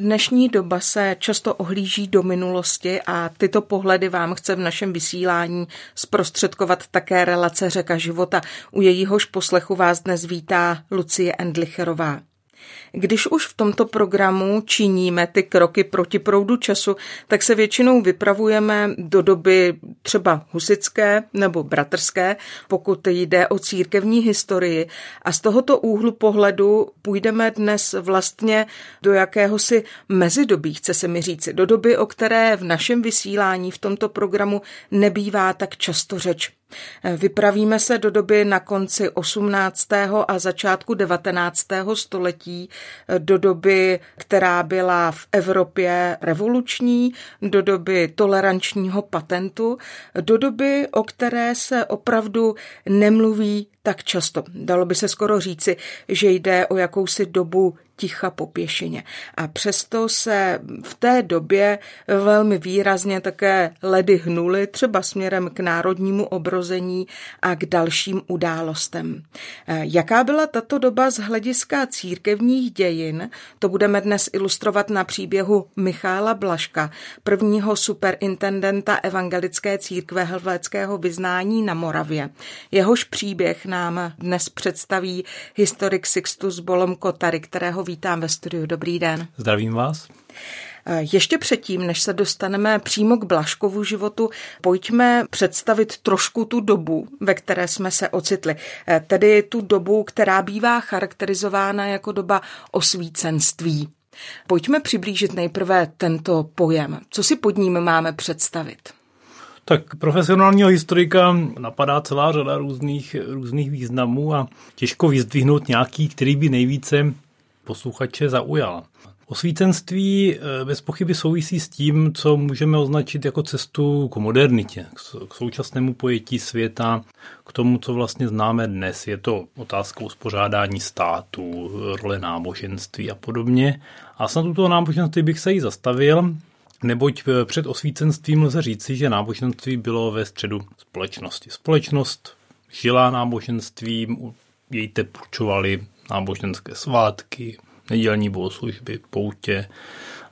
Dnešní doba se často ohlíží do minulosti a tyto pohledy vám chce v našem vysílání zprostředkovat také relace Řeka života. U jejíhož poslechu vás dnes vítá Lucie Endlicherová. Když už v tomto programu činíme ty kroky proti proudu času, tak se většinou vypravujeme do doby třeba husické nebo bratrské, pokud jde o církevní historii. A z tohoto úhlu pohledu půjdeme dnes vlastně do jakéhosi mezidobí, chce se mi říci, do doby, o které v našem vysílání v tomto programu nebývá tak často řeč. Vypravíme se do doby na konci 18. a začátku 19. století, do doby, která byla v Evropě revoluční, do doby tolerančního patentu, do doby, o které se opravdu nemluví tak často. Dalo by se skoro říci, že jde o jakousi dobu ticha po pěšině. A přesto se v té době velmi výrazně také ledy hnuly, třeba směrem k národnímu obrození a k dalším událostem. Jaká byla tato doba z hlediska církevních dějin, to budeme dnes ilustrovat na příběhu Michála Blaška, prvního superintendenta evangelické církve helvéckého vyznání na Moravě. Jehož příběh nám dnes představí historik Sixtus Bolom Kotary, kterého vítám ve studiu. Dobrý den. Zdravím vás. Ještě předtím, než se dostaneme přímo k Blaškovu životu, pojďme představit trošku tu dobu, ve které jsme se ocitli. Eh, tedy tu dobu, která bývá charakterizována jako doba osvícenství. Pojďme přiblížit nejprve tento pojem. Co si pod ním máme představit? Tak profesionálního historika napadá celá řada různých, různých významů a těžko vyzdvihnout nějaký, který by nejvíce posluchače zaujal. Osvícenství eh, bez pochyby souvisí s tím, co můžeme označit jako cestu k modernitě, k současnému pojetí světa, k tomu, co vlastně známe dnes. Je to otázka uspořádání státu, role náboženství a podobně. A snad toho náboženství bych se jí zastavil, neboť eh, před osvícenstvím lze říci, že náboženství bylo ve středu společnosti. Společnost žila náboženstvím, její tepurčovali náboženské svátky, nedělní bohoslužby, poutě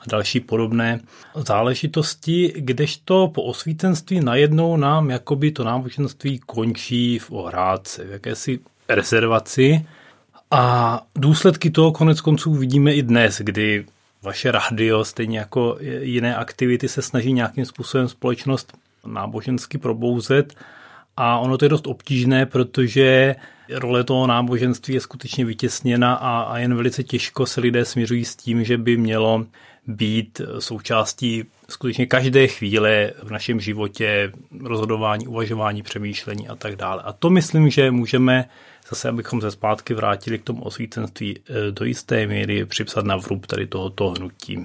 a další podobné záležitosti, kdežto po osvícenství najednou nám jakoby to náboženství končí v ohrádce, v jakési rezervaci. A důsledky toho konec konců vidíme i dnes, kdy vaše radio, stejně jako jiné aktivity, se snaží nějakým způsobem společnost nábožensky probouzet a ono to je dost obtížné, protože role toho náboženství je skutečně vytěsněna a, a jen velice těžko se lidé směřují s tím, že by mělo být součástí skutečně každé chvíle v našem životě, rozhodování, uvažování, přemýšlení a tak dále. A to myslím, že můžeme zase, abychom se zpátky vrátili k tomu osvícenství, eh, do jisté míry připsat na vrub tady tohoto hnutí.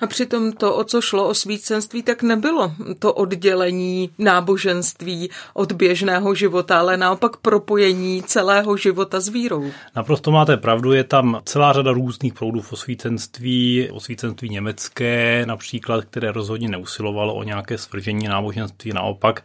A přitom to, o co šlo o svícenství, tak nebylo to oddělení náboženství od běžného života, ale naopak propojení celého života s vírou. Naprosto máte pravdu, je tam celá řada různých proudů v osvícenství, osvícenství německé například, které rozhodně neusilovalo o nějaké svržení náboženství, naopak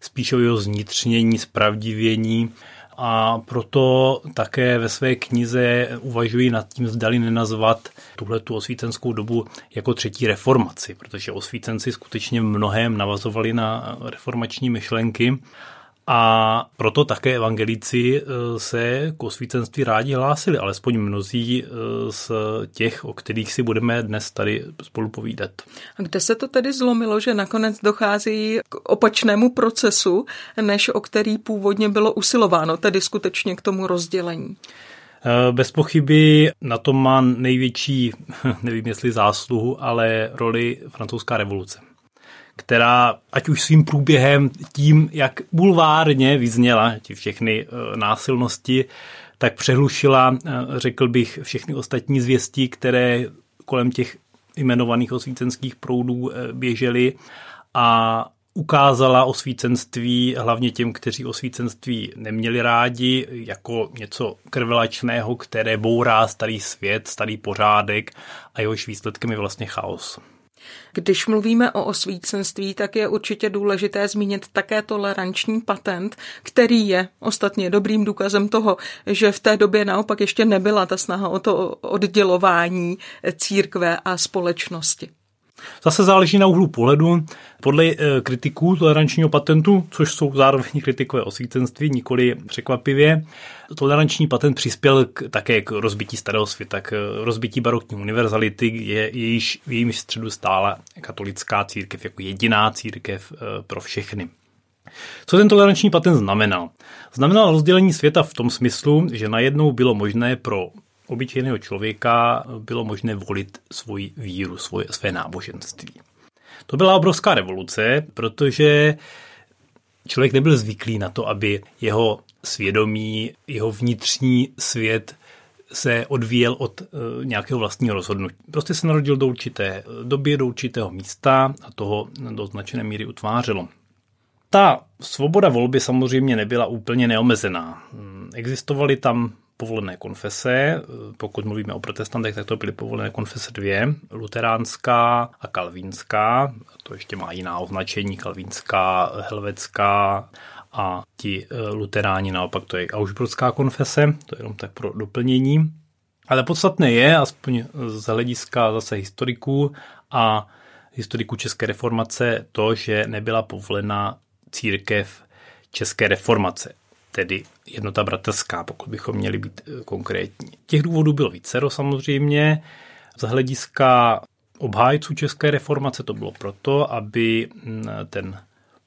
spíše o jeho znitřnění, spravdivění a proto také ve své knize uvažuji nad tím, zdali nenazvat tuhle tu osvícenskou dobu jako třetí reformaci, protože osvícenci skutečně mnohem navazovali na reformační myšlenky a proto také evangelíci eh, se k osvícenství rádi hlásili, alespoň mnozí eh, z těch, o kterých si budeme dnes tady spolu povídat. A kde se to tedy zlomilo, že nakonec dochází k opačnému procesu, než o který původně bylo usilováno, tedy skutečně k tomu rozdělení? Eh, bez pochyby na tom má největší, nevím jestli zásluhu, ale roli francouzská revoluce která ať už svým průběhem, tím, jak bulvárně vyzněla ti všechny eh, násilnosti, tak přehlušila, eh, řekl bych, všechny ostatní zvěstí, které kolem těch jmenovaných osvícenských proudů eh, běžely a ukázala osvícenství hlavně těm, kteří osvícenství neměli rádi, jako něco krvelačného, které bourá starý svět, starý pořádek a jehož výsledkem je vlastně chaos. Když mluvíme o osvícenství, tak je určitě důležité zmínit také toleranční patent, který je ostatně dobrým důkazem toho, že v té době naopak ještě nebyla ta snaha o to oddělování církve a společnosti. Zase záleží na úhlu pohledu. Podle eh, kritiků tolerančního patentu, což jsou zároveň kritikové osvícenství, nikoli překvapivě, toleranční patent přispěl k, také k rozbití starého světa, k rozbití barokní univerzality, je jejíž, v jejím středu stála katolická církev jako jediná církev eh, pro všechny. Co ten toleranční patent znamenal? Znamenal rozdělení světa v tom smyslu, že najednou bylo možné pro obyčejného člověka bylo možné volit svoji víru, svoje, své náboženství. To byla obrovská revoluce, protože člověk nebyl zvyklý na to, aby jeho svědomí, jeho vnitřní svět se odvíjel od uh, nějakého vlastního rozhodnutí. Prostě se narodil do určité doby, do určitého místa a toho do značené míry utvářelo. Ta svoboda volby samozřejmě nebyla úplně neomezená. Existovaly tam povolené konfese. Pokud mluvíme o protestantech, tak to byly povolené konfese dvě. Luteránská a kalvínská. To ještě má jiná označení. Kalvínská, helvetská a ti eh, luteráni naopak to je Augsburgská konfese. To je jenom tak pro doplnění. Ale podstatné je, aspoň z hlediska zase historiků a historiků České reformace, to, že nebyla povolena církev České reformace tedy jednota bratrská, pokud bychom měli být eh, konkrétní. Těch důvodů bylo vícero samozřejmě. Z hlediska obhájců České reformace to bylo proto, aby mm, ten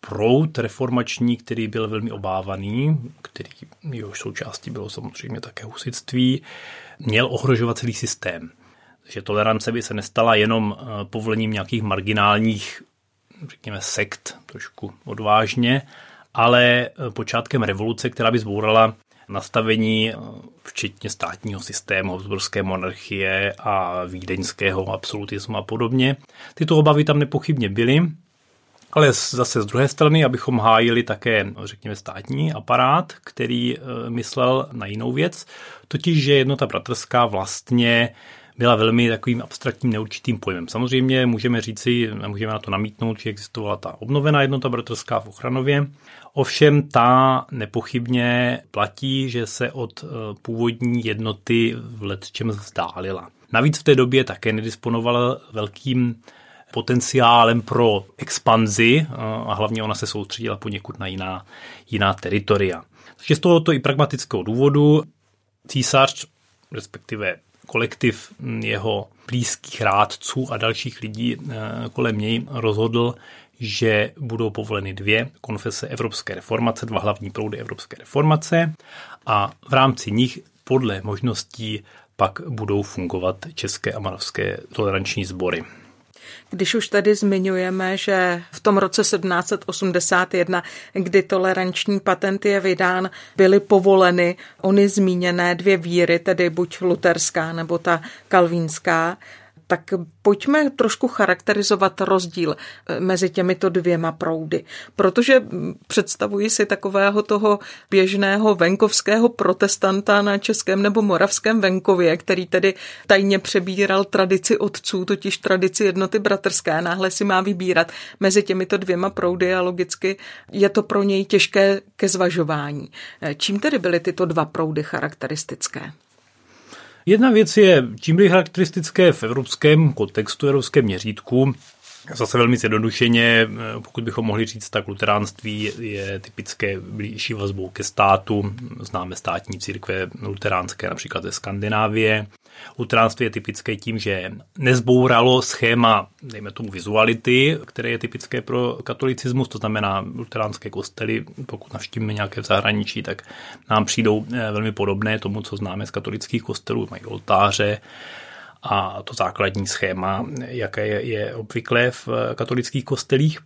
proud reformační, který byl velmi obávaný, který jehož součástí bylo samozřejmě také husitství, měl ohrožovat celý systém. Že tolerance by se nestala jenom eh, povolením nějakých marginálních, řekněme, sekt, trošku odvážně, ale eh, počátkem revoluce, která by zbourala nastavení eh, včetně státního systému, Habsburské monarchie a vídeňského absolutismu a podobně. Tyto obavy tam nepochybně byly, ale zase z druhé strany, abychom hájili také, řekněme, státní aparát, který eh, myslel na jinou věc, totiž, že jednota bratrská vlastně byla velmi takovým abstraktním neurčitým pojmem. Samozřejmě můžeme říci, můžeme na to namítnout, že existovala ta obnovená jednota bratrská v Ochranově, Ovšem ta nepochybně platí, že se od eh, původní jednoty v letčem vzdálila. Navíc v té době také nedisponovala velkým potenciálem pro expanzi eh, a hlavně ona se soustředila poněkud na jiná, jiná teritoria. Takže z tohoto i pragmatického důvodu císař, respektive kolektiv jeho blízkých rádců a dalších lidí eh, kolem něj rozhodl, že budou povoleny dvě konfese Evropské reformace, dva hlavní proudy Evropské reformace a v rámci nich podle možností pak budou fungovat české a moravské toleranční sbory. Když už tady zmiňujeme, že v tom roce 1781, kdy toleranční patent je vydán, byly povoleny ony zmíněné dvě víry, tedy buď luterská nebo ta kalvínská, tak pojďme trošku charakterizovat rozdíl eh, mezi těmito dvěma proudy, protože hm, představuji si takového toho běžného venkovského protestanta na českém nebo moravském venkově, který tedy tajně přebíral tradici otců, totiž tradici jednoty bratrské, náhle si má vybírat mezi těmito dvěma proudy a logicky je to pro něj těžké ke zvažování. Eh, čím tedy byly tyto dva proudy charakteristické? Jedna věc je, čím byly charakteristické v evropském kontextu, evropském měřítku, Zase velmi zjednodušeně, pokud bychom mohli říct, tak luteránství je typické blížší vazbou ke státu. Známe státní církve luteránské například ze Skandinávie. Luteránství je typické tím, že nezbouralo schéma, dejme tomu, vizuality, které je typické pro katolicismus, to znamená luteránské kostely, pokud navštívíme nějaké v zahraničí, tak nám přijdou eh, velmi podobné tomu, co známe z katolických kostelů, mají oltáře, a to základní schéma, jaké je, je obvyklé v katolických kostelích.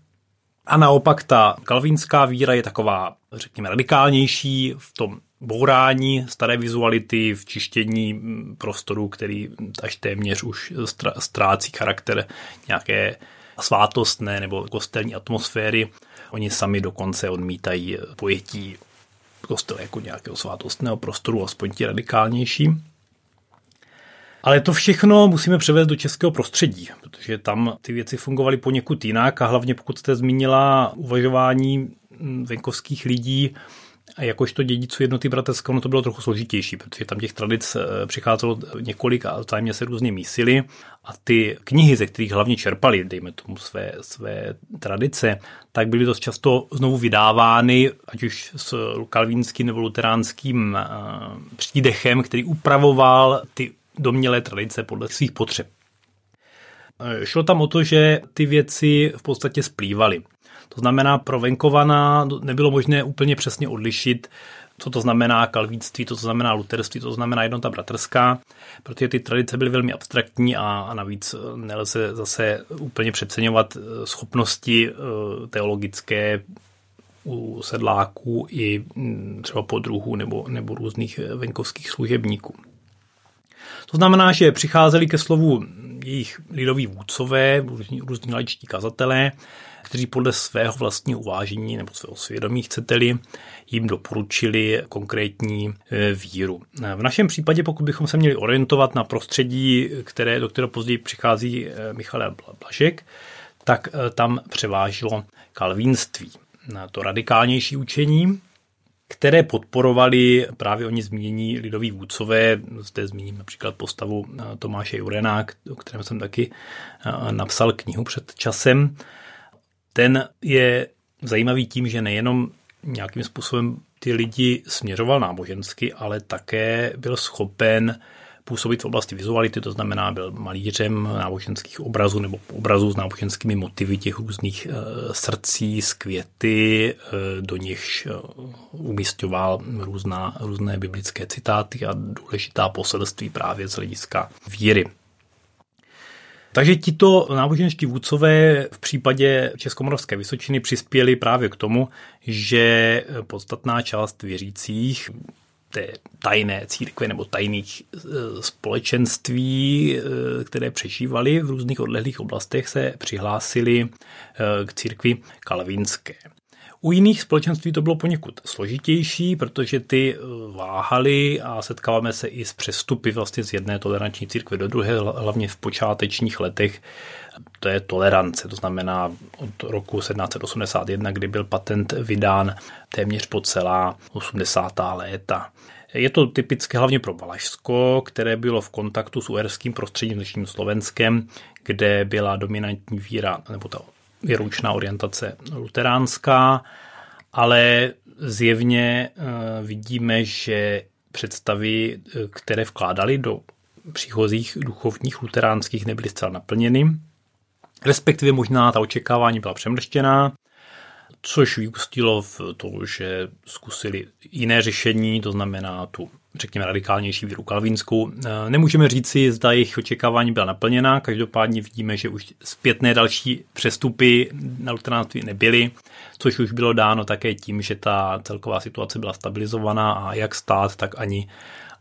A naopak ta kalvínská víra je taková, řekněme, radikálnější v tom bourání staré vizuality, v čištění prostoru, který až téměř už ztrácí charakter nějaké svátostné nebo kostelní atmosféry. Oni sami dokonce odmítají pojetí kostela jako nějakého svátostného prostoru, aspoň ti radikálnější. Ale to všechno musíme převést do českého prostředí, protože tam ty věci fungovaly poněkud jinak a hlavně pokud jste zmínila uvažování venkovských lidí, a jakožto dědiců jednoty bratrské, ono to bylo trochu složitější, protože tam těch tradic eh, přicházelo několik a vzájemně se různě mísily. A ty knihy, ze kterých hlavně čerpali, dejme tomu své, své tradice, tak byly dost často znovu vydávány, ať už s kalvínským nebo luteránským eh, přídechem, který upravoval ty domělé tradice podle svých potřeb. Eh, šlo tam o to, že ty věci v podstatě splývaly. To znamená, pro venkovana nebylo možné úplně přesně odlišit, co to znamená kalvíctví, co to znamená luterství, co to znamená jednota bratrská, protože ty tradice byly velmi abstraktní a, a navíc nelze zase úplně přeceňovat eh, schopnosti eh, teologické u sedláků i hm, třeba podruhů nebo, nebo různých eh, venkovských služebníků. To znamená, že přicházeli ke slovu jejich lidoví vůdcové, různí, různí laičtí kazatelé, kteří podle svého vlastního uvážení nebo svého svědomí, chcete-li, jim doporučili konkrétní e, víru. V našem případě, pokud bychom se měli orientovat na prostředí, které, do kterého později přichází e, Michal Blažek, tak e, tam převážilo kalvínství. To radikálnější učení, které podporovali právě oni zmínění lidoví vůdcové. Zde zmíním například postavu Tomáše Jurena, o kterém jsem taky napsal knihu před časem ten je zajímavý tím, že nejenom nějakým způsobem ty lidi směřoval nábožensky, ale také byl schopen působit v oblasti vizuality, to znamená byl malířem náboženských obrazů nebo obrazů s náboženskými motivy těch různých e, srdcí z květy, e, do nichž e, umístěval různá, různé biblické citáty a důležitá poselství právě z hlediska víry. Takže tito náboženští vůdcové v případě Českomoravské Vysočiny přispěli právě k tomu, že podstatná část věřících té tajné církve nebo tajných e, společenství, e, které přežívaly v různých odlehlých oblastech, se přihlásili e, k církvi kalvínské. U jiných společenství to bylo poněkud složitější, protože ty eh, váhaly a setkáváme se i s přestupy vlastně z jedné toleranční církve do druhé, hlavně v počátečních letech. To je tolerance, to znamená od roku 1781, kdy byl patent vydán téměř po celá 80. léta. Je to typické hlavně pro Valašsko, které bylo v kontaktu s uherským prostředím, dnešním Slovenskem, kde byla dominantní víra, nebo ta věroučná orientace luteránská, ale zjevně eh, vidíme, že představy, eh, které vkládali do příchozích duchovních luteránských, nebyly zcela naplněny. Respektive možná ta očekávání byla přemrštěná, což vyústilo v to, že zkusili jiné řešení, to znamená tu řekněme, radikálnější víru kalvínskou. Eh, nemůžeme říci, zda jejich očekávání byla naplněna, každopádně vidíme, že už zpětné další přestupy na luteránství nebyly, což už bylo dáno také tím, že ta celková situace byla stabilizovaná a jak stát, tak ani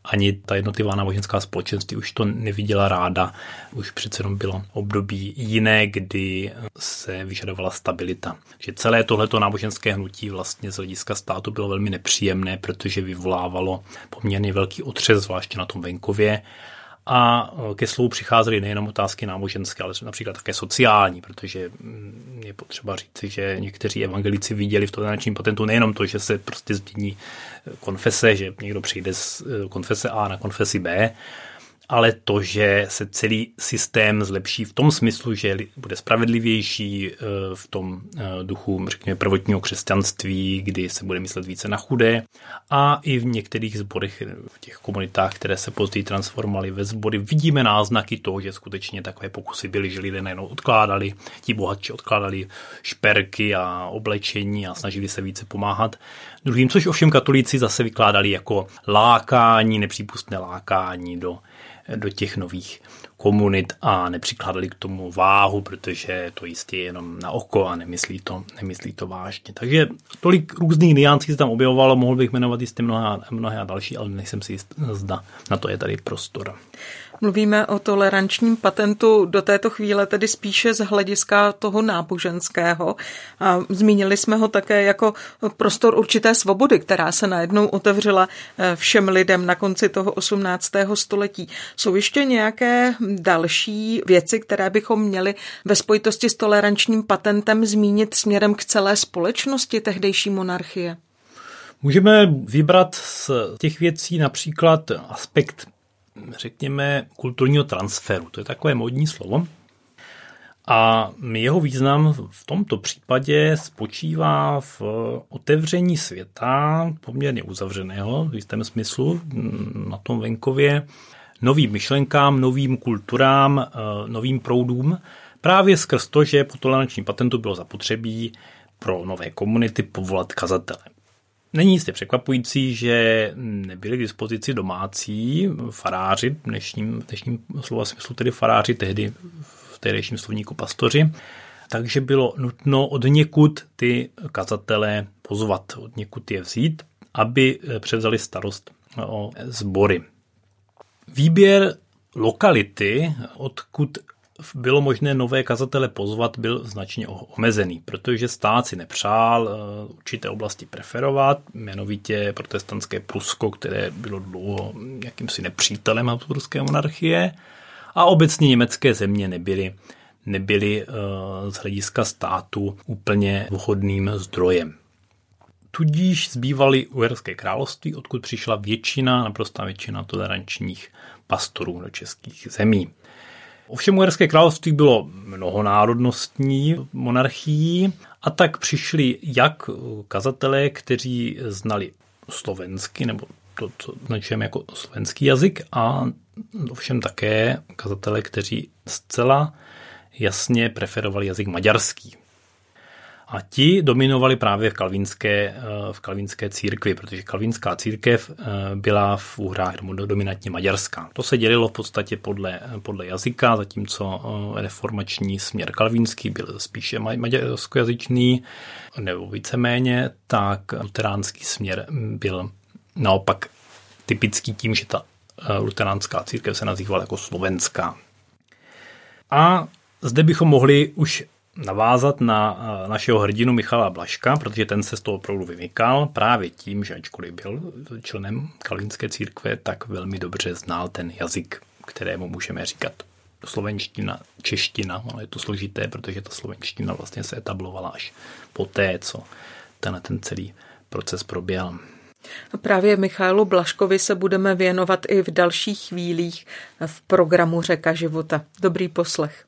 ani ta jednotlivá náboženská společenství už to neviděla ráda. Už přece jenom bylo období jiné, kdy se vyžadovala stabilita. Že celé tohleto náboženské hnutí vlastně z hlediska státu bylo velmi nepříjemné, protože vyvolávalo poměrně velký otřes, zvláště na tom venkově a e, ke slovu přicházely nejenom otázky náboženské, ale například také sociální, protože mm, je potřeba říci, že někteří evangelici viděli v toleračním patentu nejenom to, že se prostě změní e, konfese, že někdo přijde z e, konfese A na konfesi B, ale to, že se celý systém zlepší v tom smyslu, že bude spravedlivější eh, v tom eh, duchu, řekněme, prvotního křesťanství, kdy se bude myslet více na chudé. A i v některých zborech, v těch komunitách, které se později transformovaly ve sbory, vidíme náznaky toho, že skutečně takové pokusy byly, že lidé najednou odkládali, ti bohatší odkládali šperky a oblečení a snažili se více pomáhat druhým, což ovšem katolíci zase vykládali jako lákání, nepřípustné lákání do do těch nových komunit a nepřikládali k tomu váhu, protože to jistě je jenom na oko a nemyslí to, nemyslí to vážně. Takže tolik různých niancí se tam objevovalo, mohl bych jmenovat jistě mnohé, mnohé další, ale nejsem si jist, zda na to je tady prostor. Mluvíme o tolerančním patentu do této chvíle tedy spíše z hlediska toho náboženského. A zmínili jsme ho také jako prostor určité svobody, která se najednou otevřela eh, všem lidem na konci toho 18. století. Jsou ještě nějaké další věci, které bychom měli ve spojitosti s tolerančním patentem zmínit směrem k celé společnosti tehdejší monarchie? Můžeme vybrat z těch věcí například aspekt řekněme, kulturního transferu. To je takové modní slovo. A jeho význam v tomto případě spočívá v otevření světa, poměrně uzavřeného v jistém smyslu, na tom venkově, novým myšlenkám, novým kulturám, novým proudům, právě skrz to, že po tolerančním patentu bylo zapotřebí pro nové komunity povolat kazatele. Není jistě překvapující, že nebyli k dispozici domácí faráři, v dnešním, dnešním slova smyslu tedy faráři, tehdy v tehdejším slovníku pastoři, takže bylo nutno od někud ty kazatele pozvat, od někud je vzít, aby převzali starost o sbory. Výběr lokality, odkud bylo možné nové kazatele pozvat, byl značně omezený, protože stát si nepřál eh, určité oblasti preferovat, jmenovitě protestantské Prusko, které bylo dlouho jakýmsi nepřítelem Habsburské monarchie, a obecně německé země nebyly, nebyly eh, z hlediska státu úplně vhodným zdrojem. Tudíž zbývaly Uherské království, odkud přišla většina, naprostá většina tolerančních pastorů do českých zemí. Ovšem Uherské království bylo mnohonárodnostní monarchií a tak přišli jak kazatelé, kteří znali slovensky, nebo to, co značujeme jako slovenský jazyk, a ovšem také kazatelé, kteří zcela jasně preferovali jazyk maďarský. A ti dominovali právě v kalvínské, eh, v kalvínské církvi, protože kalvínská církev eh, byla v úhrách dominantně maďarská. To se dělilo v podstatě podle, podle jazyka, zatímco eh, reformační směr kalvínský byl spíše maďarskojazyčný, nebo víceméně, tak luteránský směr byl naopak typický tím, že ta luteránská církev se nazývala jako slovenská. A zde bychom mohli už navázat na eh, našeho hrdinu Michala Blaška, protože ten se z toho opravdu vymykal právě tím, že ačkoliv byl členem kalvinské církve, tak velmi dobře znal ten jazyk, kterému můžeme říkat slovenština, čeština. Ono je to složité, protože ta slovenština vlastně se etablovala až poté, co ten, ten celý proces proběhl. A právě Michailu Blaškovi se budeme věnovat i v dalších chvílích v programu Řeka života. Dobrý poslech.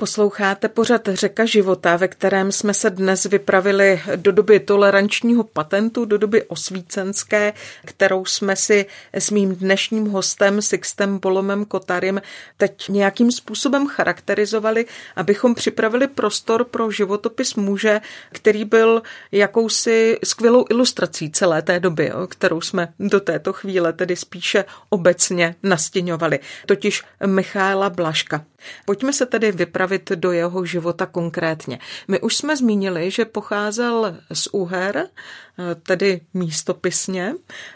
Posloucháte pořad Řeka života, ve kterém jsme se dnes vypravili do doby tolerančního patentu, do doby osvícenské, kterou jsme si s mým dnešním hostem Sixtem Bolomem Kotarem teď nějakým způsobem charakterizovali, abychom připravili prostor pro životopis muže, který byl jakousi skvělou ilustrací celé té doby, kterou jsme do této chvíle tedy spíše obecně nastěňovali, totiž Michaela Blaška. Pojďme se tedy vypravit do jeho života konkrétně. My už jsme zmínili, že pocházel z Uher, tedy místopisně,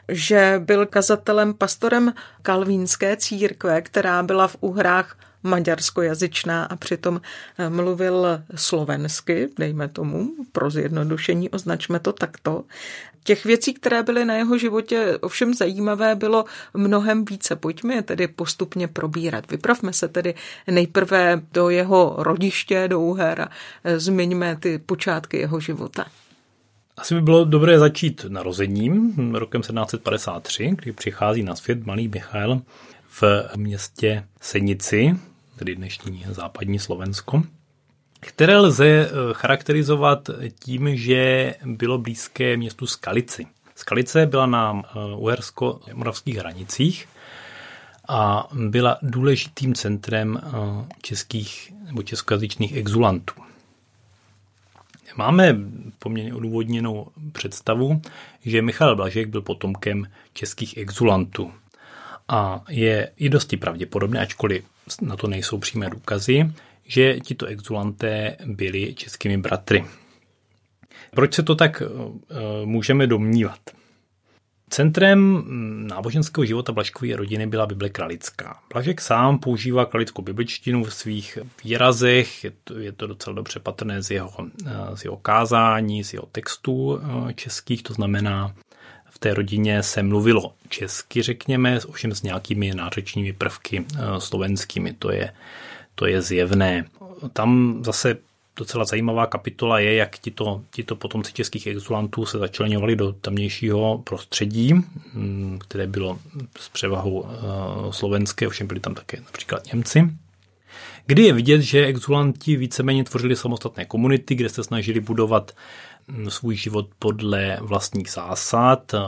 že byl kazatelem, pastorem kalvínské církve, která byla v Uhrách maďarskojazyčná a přitom mluvil slovensky, dejme tomu, pro zjednodušení označme to takto. Těch věcí, které byly na jeho životě ovšem zajímavé, bylo mnohem více. Pojďme je tedy postupně probírat. Vypravme se tedy nejprve do jeho rodiště, do Uher a zmiňme ty počátky jeho života. Asi by bylo dobré začít narozením rokem 1753, kdy přichází na svět malý Michael v městě Senici, tedy dnešní západní Slovensko které lze eh, charakterizovat tím, že bylo blízké městu Skalici. Skalice byla na eh, uhersko-moravských hranicích a byla důležitým centrem eh, českých nebo českojazyčných exulantů. Máme poměrně odůvodněnou představu, že Michal Blažek byl potomkem českých exulantů. A je i dosti pravděpodobné, ačkoliv na to nejsou přímé důkazy, že tito exulanté byli českými bratry. Proč se to tak můžeme domnívat? Centrem mm, náboženského života Blažkové rodiny byla Bible kralická. Blažek sám používá kralickou bibličtinu v svých výrazech, je to, je to docela dobře patrné z jeho, eh, z jeho kázání, z jeho textů eh, českých, to znamená, té rodině se mluvilo česky, řekněme, ovšem s nějakými nářečními prvky eh, slovenskými, to je, to je zjevné. Tam zase docela zajímavá kapitola je, jak tito, tito potomci českých exulantů se začlenovali do tamnějšího prostředí, mm, které bylo s převahou eh, slovenské, ovšem byli tam také například Němci. Kdy je vidět, že exulanti víceméně tvořili samostatné komunity, kde se snažili budovat svůj život podle vlastních zásad, eh,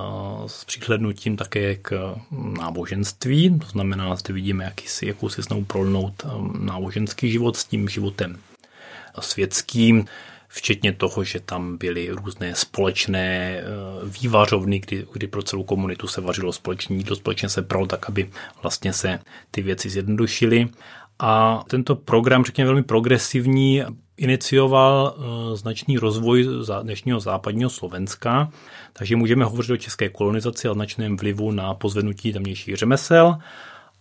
s přihlednutím také k náboženství. To znamená, zde vidíme jakýsi, jakousi snahu prolnout eh, náboženský život s tím životem světským, včetně toho, že tam byly různé společné eh, vývařovny, kdy, kdy pro celou komunitu se vařilo společně jídlo, společně se pralo, tak aby vlastně se ty věci zjednodušily. A tento program, řekněme velmi progresivní, inicioval eh, značný rozvoj dnešního západního Slovenska, takže můžeme hovořit o české kolonizaci a značném vlivu na pozvednutí tamnějších řemesel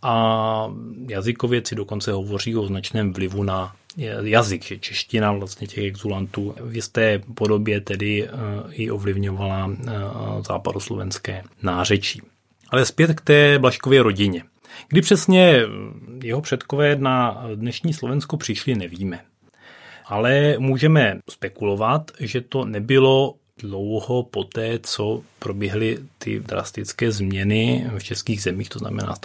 a jazykověci dokonce hovoří o značném vlivu na jazyk, že čeština vlastně těch exulantů v jisté podobě tedy eh, i ovlivňovala eh, západoslovenské nářečí. Ale zpět k té Blaškově rodině. Kdy přesně jeho předkové na dnešní Slovensko přišli, nevíme. Ale můžeme spekulovat, že to nebylo dlouho poté, co proběhly ty drastické změny v českých zemích, to znamená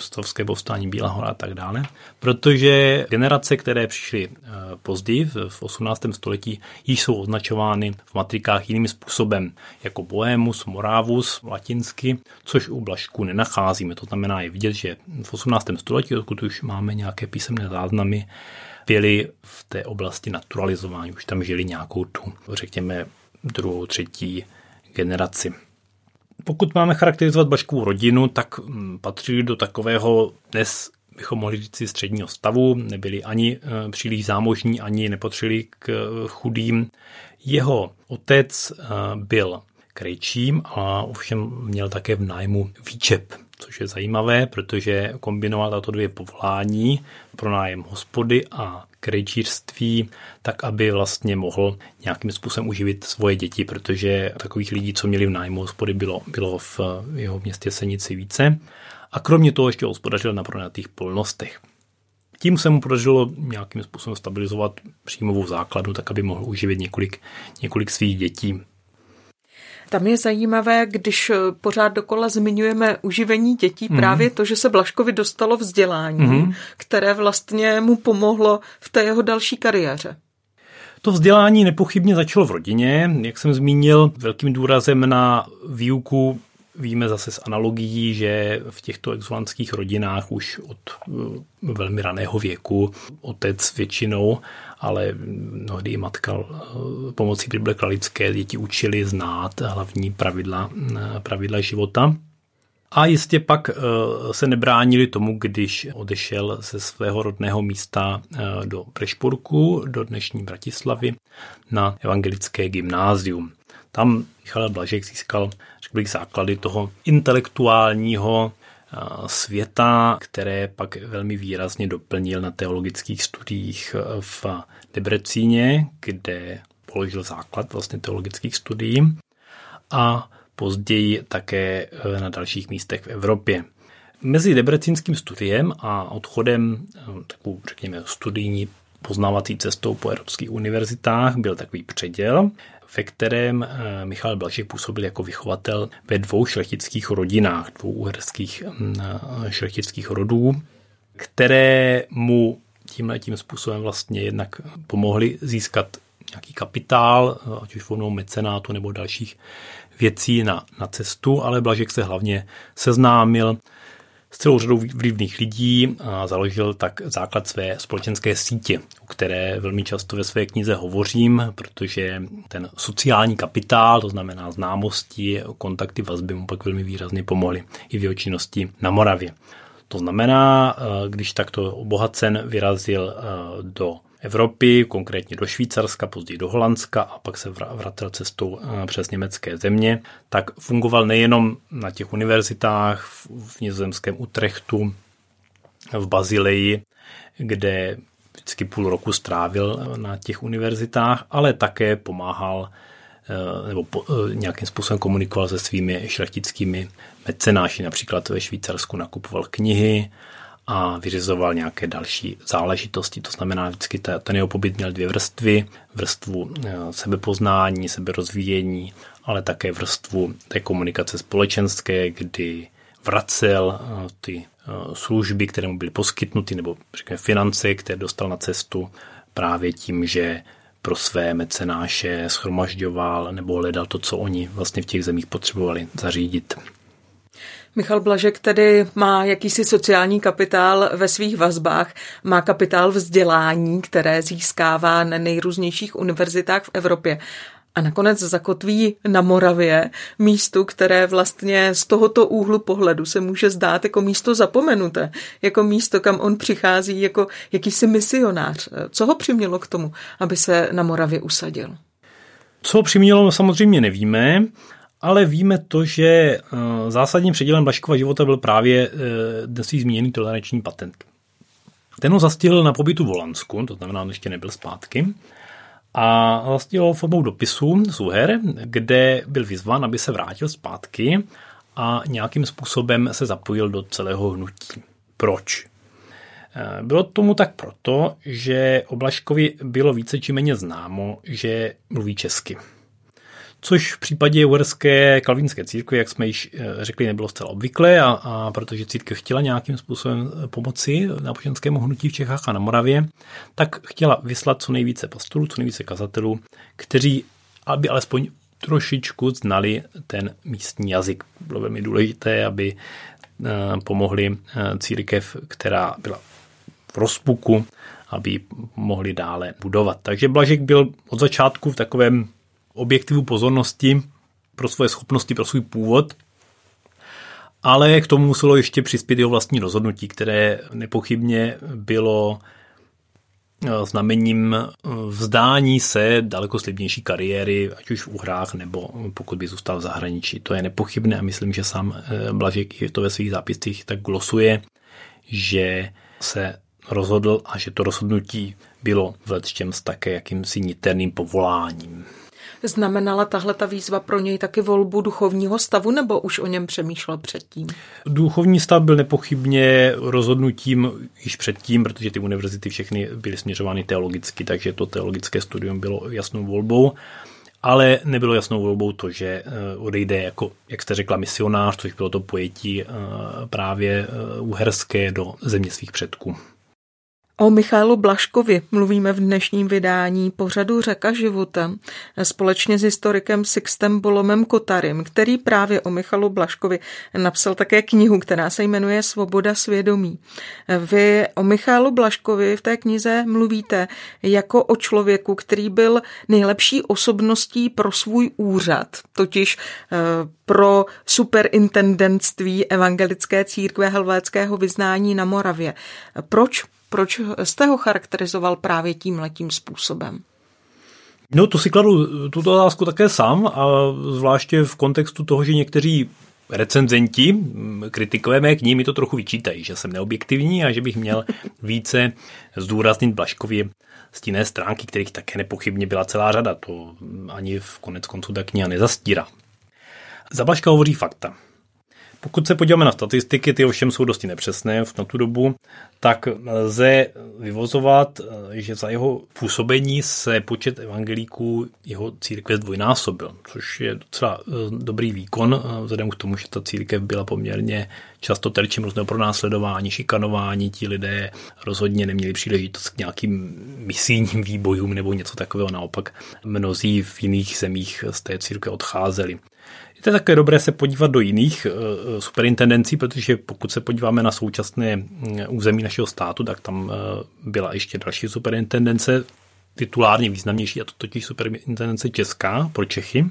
stavovské, povstání Bílá hora a tak dále, protože generace, které přišly eh, později v 18. století, již jsou označovány v matrikách jiným způsobem, jako Bohemus, Moravus, latinsky, což u Blažku nenacházíme. To znamená, je vidět, že v 18. století, odkud už máme nějaké písemné záznamy, byli v té oblasti naturalizování, už tam žili nějakou tu, řekněme, druhou, třetí generaci. Pokud máme charakterizovat Baškovou rodinu, tak mm, patří do takového dnes bychom mohli říct si středního stavu, nebyli ani e, příliš zámožní, ani nepatřili k e, chudým. Jeho otec e, byl krejčím a ovšem měl také v nájmu výčep což je zajímavé, protože kombinoval tato dvě povolání pro nájem hospody a krejčířství, tak aby vlastně mohl nějakým způsobem uživit svoje děti, protože takových lidí, co měli v nájmu hospody, bylo, bylo v jeho městě Senici více. A kromě toho ještě hospodařil na pronatých polnostech. Tím se mu podařilo nějakým způsobem stabilizovat příjmovou základu, tak aby mohl uživit několik, několik svých dětí. Tam je zajímavé, když eh, pořád dokola zmiňujeme uživení dětí, mm. právě to, že se Blaškovi dostalo vzdělání, mm. které vlastně mu pomohlo v té jeho další kariéře. To vzdělání nepochybně začalo v rodině, jak jsem zmínil, velkým důrazem na výuku Víme zase z analogií, že v těchto exulantských rodinách už od eh, velmi raného věku otec většinou, ale mnohdy i matka eh, pomocí Bible Kralické děti učili znát hlavní pravidla, eh, pravidla života. A jistě pak se nebránili tomu, když odešel ze svého rodného místa do Prešpurku, do dnešní Bratislavy, na evangelické gymnázium. Tam Michal Blažek získal řekl bych, základy toho intelektuálního světa, které pak velmi výrazně doplnil na teologických studiích v Debrecíně, kde položil základ vlastně teologických studií a později také e, na dalších místech v Evropě. Mezi debrecínským studiem a odchodem e, takovou, řekněme, studijní poznávací cestou po evropských univerzitách byl takový předěl, ve kterém eh, Michal Blažek působil jako vychovatel ve dvou šlechtických rodinách, dvou uherských mm, eh, šlechtických rodů, které mu tímhle tím způsobem vlastně jednak pomohli získat nějaký kapitál, eh, ať už formou mecenátu nebo dalších věcí na, na cestu, ale Blažek se hlavně seznámil s celou řadou vlivných lidí a založil tak základ své společenské sítě, o které velmi často ve své knize hovořím, protože ten sociální kapitál, to znamená známosti, kontakty, vazby mu pak velmi výrazně pomohly i v jeho činnosti na Moravě. To znamená, když takto obohacen vyrazil do Evropy, konkrétně do Švýcarska, později do Holandska a pak se vrátil cestou přes německé země, tak fungoval nejenom na těch univerzitách v nizozemském Utrechtu, v Bazileji, kde vždycky půl roku strávil na těch univerzitách, ale také pomáhal eh, nebo eh, nějakým způsobem komunikoval se svými šlechtickými mecenáši. Například ve Švýcarsku nakupoval knihy a vyřizoval nějaké další záležitosti. To znamená, vždycky ten jeho pobyt měl dvě vrstvy. Vrstvu eh, sebepoznání, seberozvíjení, ale také vrstvu té komunikace společenské, kdy vracel ty Eh, služby, které mu byly poskytnuty, nebo řekněme finance, které dostal na cestu právě tím, že pro své mecenáše schromažďoval nebo hledal to, co oni vlastně v těch zemích potřebovali zařídit. Michal Blažek tedy má jakýsi sociální kapitál ve svých vazbách, má kapitál vzdělání, které získává na nejrůznějších univerzitách v Evropě a nakonec zakotví na Moravě místu, které vlastně z tohoto úhlu pohledu se může zdát jako místo zapomenuté, jako místo, kam on přichází jako jakýsi misionář. Co ho přimělo k tomu, aby se na Moravě usadil? Co ho přimělo, samozřejmě nevíme, ale víme to, že eh, zásadním předělem Blaškova života byl právě eh, dnes zmíněný toleranční patent. Ten ho zastihl na pobytu v Holandsku, to znamená, on ještě nebyl zpátky, a vlastně ho formou dopisu z Uher, kde byl vyzván, aby se vrátil zpátky a nějakým způsobem se zapojil do celého hnutí. Proč? Eh, bylo tomu tak proto, že Oblaškovi bylo více či méně známo, že mluví česky což v případě uherské kalvínské církve, jak jsme již eh, řekli, nebylo zcela obvyklé a, a protože církev chtěla nějakým způsobem eh, pomoci náboženskému hnutí v Čechách a na Moravě, tak chtěla vyslat co nejvíce pastorů, co nejvíce kazatelů, kteří aby alespoň trošičku znali ten místní jazyk. Bylo velmi důležité, aby eh, pomohli církev, která byla v rozpuku, aby mohli dále budovat. Takže Blažek byl od začátku v takovém objektivu pozornosti pro svoje schopnosti, pro svůj původ, ale k tomu muselo ještě přispět jeho vlastní rozhodnutí, které nepochybně bylo eh, znamením eh, vzdání se daleko slibnější kariéry, ať už v uhrách, nebo pokud by zůstal v zahraničí. To je nepochybné a myslím, že sám eh, Blažek i to ve svých zápiscích tak glosuje, že se rozhodl a že to rozhodnutí bylo v také jakýmsi niterným povoláním. Znamenala tahle ta výzva pro něj taky volbu duchovního stavu, nebo už o něm přemýšlel předtím? Duchovní stav byl nepochybně rozhodnutím již předtím, protože ty univerzity všechny byly směřovány teologicky, takže to teologické studium bylo jasnou volbou ale nebylo jasnou volbou to, že eh, odejde jako, jak jste řekla, misionář, což bylo to pojetí eh, právě eh, uherské do země svých předků. O Michailu Blaškovi mluvíme v dnešním vydání pořadu Řeka života společně s historikem Sixtem Bolomem Kotarym, který právě o Michalu Blaškovi napsal také knihu, která se jmenuje Svoboda svědomí. Vy o Michailu Blaškovi v té knize mluvíte jako o člověku, který byl nejlepší osobností pro svůj úřad, totiž eh, pro superintendentství evangelické církve helvéckého vyznání na Moravě. Proč proč jste ho charakterizoval právě tím letím způsobem? No to si kladu tuto otázku také sám a zvláště v kontextu toho, že někteří recenzenti, kritikové mé knihy mi to trochu vyčítají, že jsem neobjektivní a že bych měl více zdůraznit Blaškově stinné stránky, kterých také nepochybně byla celá řada. To ani v konec konců ta kniha nezastírá. Za Blaška hovoří fakta. Pokud se podíváme na statistiky, ty ovšem jsou dosti nepřesné na tu dobu, tak lze vyvozovat, že za jeho působení se počet evangelíků jeho církve zdvojnásobil, což je docela eh, dobrý výkon, eh, vzhledem k tomu, že ta církev byla poměrně často terčem různého pronásledování, šikanování, ti lidé rozhodně neměli příležitost k nějakým misijním výbojům nebo něco takového, naopak mnozí v jiných zemích z té církve odcházeli. Je také dobré se podívat do jiných uh, superintendencí, protože pokud se podíváme na současné mm, území našeho státu, tak tam uh, byla ještě další superintendence, titulárně významnější, a to totiž superintendence Česká pro Čechy.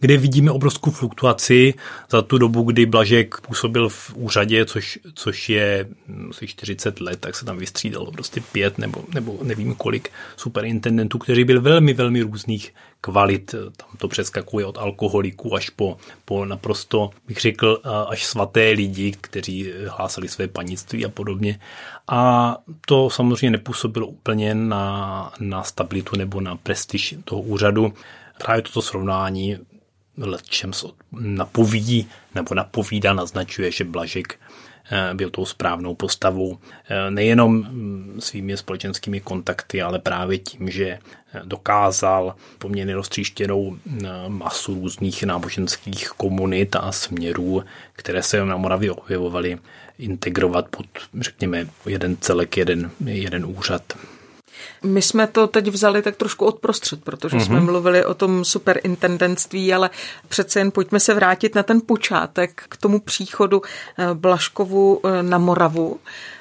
kde vidíme obrovskou fluktuaci za tu dobu, kdy Blažek působil v úřadě, což, což je asi 40 let, tak se tam vystřídalo prostě pět nebo, nebo nevím kolik superintendentů, kteří byli velmi, velmi různých kvalit. Tam to přeskakuje od alkoholiků až po, po naprosto, bych řekl, až svaté lidi, kteří hlásali své panictví a podobně. A to samozřejmě nepůsobilo úplně na, na stabilitu nebo na prestiž toho úřadu. Právě toto srovnání čem napovídí nebo napovídá, naznačuje, že Blažek eh, byl tou správnou postavou eh, nejenom mm, svými společenskými kontakty, ale právě tím, že eh, dokázal poměrně roztříštěnou masu různých náboženských komunit a směrů, které se na Moravě objevovaly, integrovat pod, řekněme, jeden celek, jeden, jeden úřad. My jsme to teď vzali tak trošku odprostřed, protože mm-hmm. jsme mhm. mluvili o tom superintendentství, ale přece jen pojďme se vrátit na ten počátek, k tomu příchodu eh, Blaškovu eh, na Moravu.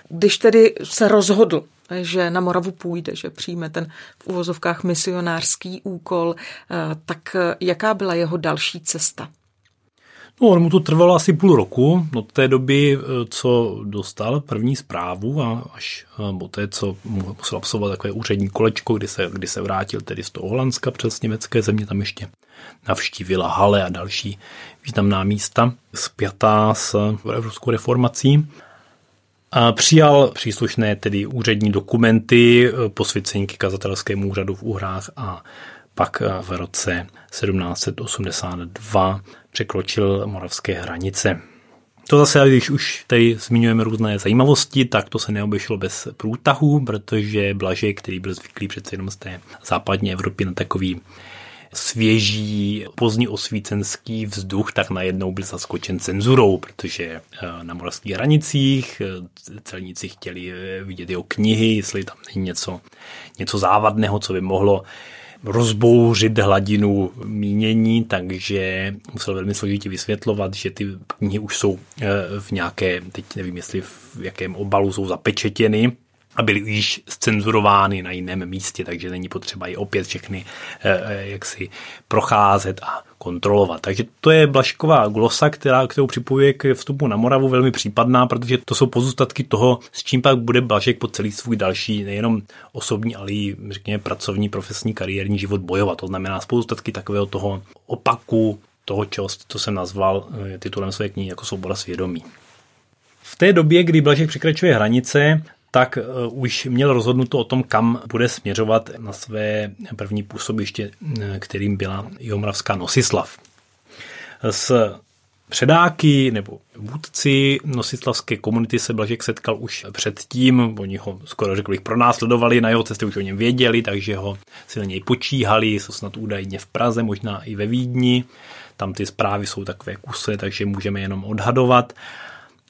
Když tedy se rozhodl, že na Moravu půjde, že přijme ten v uvozovkách misionářský úkol, eh, tak jaká byla jeho další cesta? No, on mu to trvalo asi půl roku, od té doby, eh, co dostal první zprávu a až eh, po té, co musel absolvovat takové úřední kolečko, kdy se, kdy se vrátil tedy z toho Holandska přes německé země, tam ještě navštívila Hale a další významná místa spjatá s evropskou reformací. A přijal příslušné tedy úřední dokumenty, eh, posvěcení k kazatelskému úřadu v Uhrách a pak v roce 1782 překročil moravské hranice. To zase, když už tady zmiňujeme různé zajímavosti, tak to se neobešlo bez průtahu, protože Blažek, který byl zvyklý přece jenom z té západní Evropy na takový svěží, pozdní osvícenský vzduch, tak najednou byl zaskočen cenzurou, protože eh, na moravských hranicích eh, celníci chtěli eh, vidět jeho knihy, jestli tam není něco, něco závadného, co by mohlo rozbouřit hladinu mínění, takže musel velmi složitě vysvětlovat, že ty knihy už jsou eh, v nějaké, teď nevím, jestli v jakém obalu jsou zapečetěny, a byly již scenzurovány na jiném místě, takže není potřeba je opět všechny eh, eh, jaksi procházet a kontrolovat. Takže to je Blašková glosa, která, kterou připojuje k vstupu na Moravu velmi případná, protože to jsou pozůstatky toho, s čím pak bude Blažek po celý svůj další, nejenom osobní, ale i řekněme pracovní, profesní, kariérní život bojovat. To znamená pozůstatky takového toho opaku, toho, čeho, co jsem nazval eh, titulem své knihy jako Svoboda svědomí. V té době, kdy Blažek překračuje hranice, tak uh, už měl rozhodnuto o tom, kam bude směřovat na své první působiště, eh, kterým byla Jomravská Nosislav. S předáky nebo vůdci nosislavské komunity se Blažek setkal už předtím, oni ho skoro řekl, pronásledovali, na jeho cestě už o něm věděli, takže ho silněji počíhali, jsou snad údajně v Praze, možná i ve Vídni. Tam ty zprávy jsou takové kusy, takže můžeme jenom odhadovat.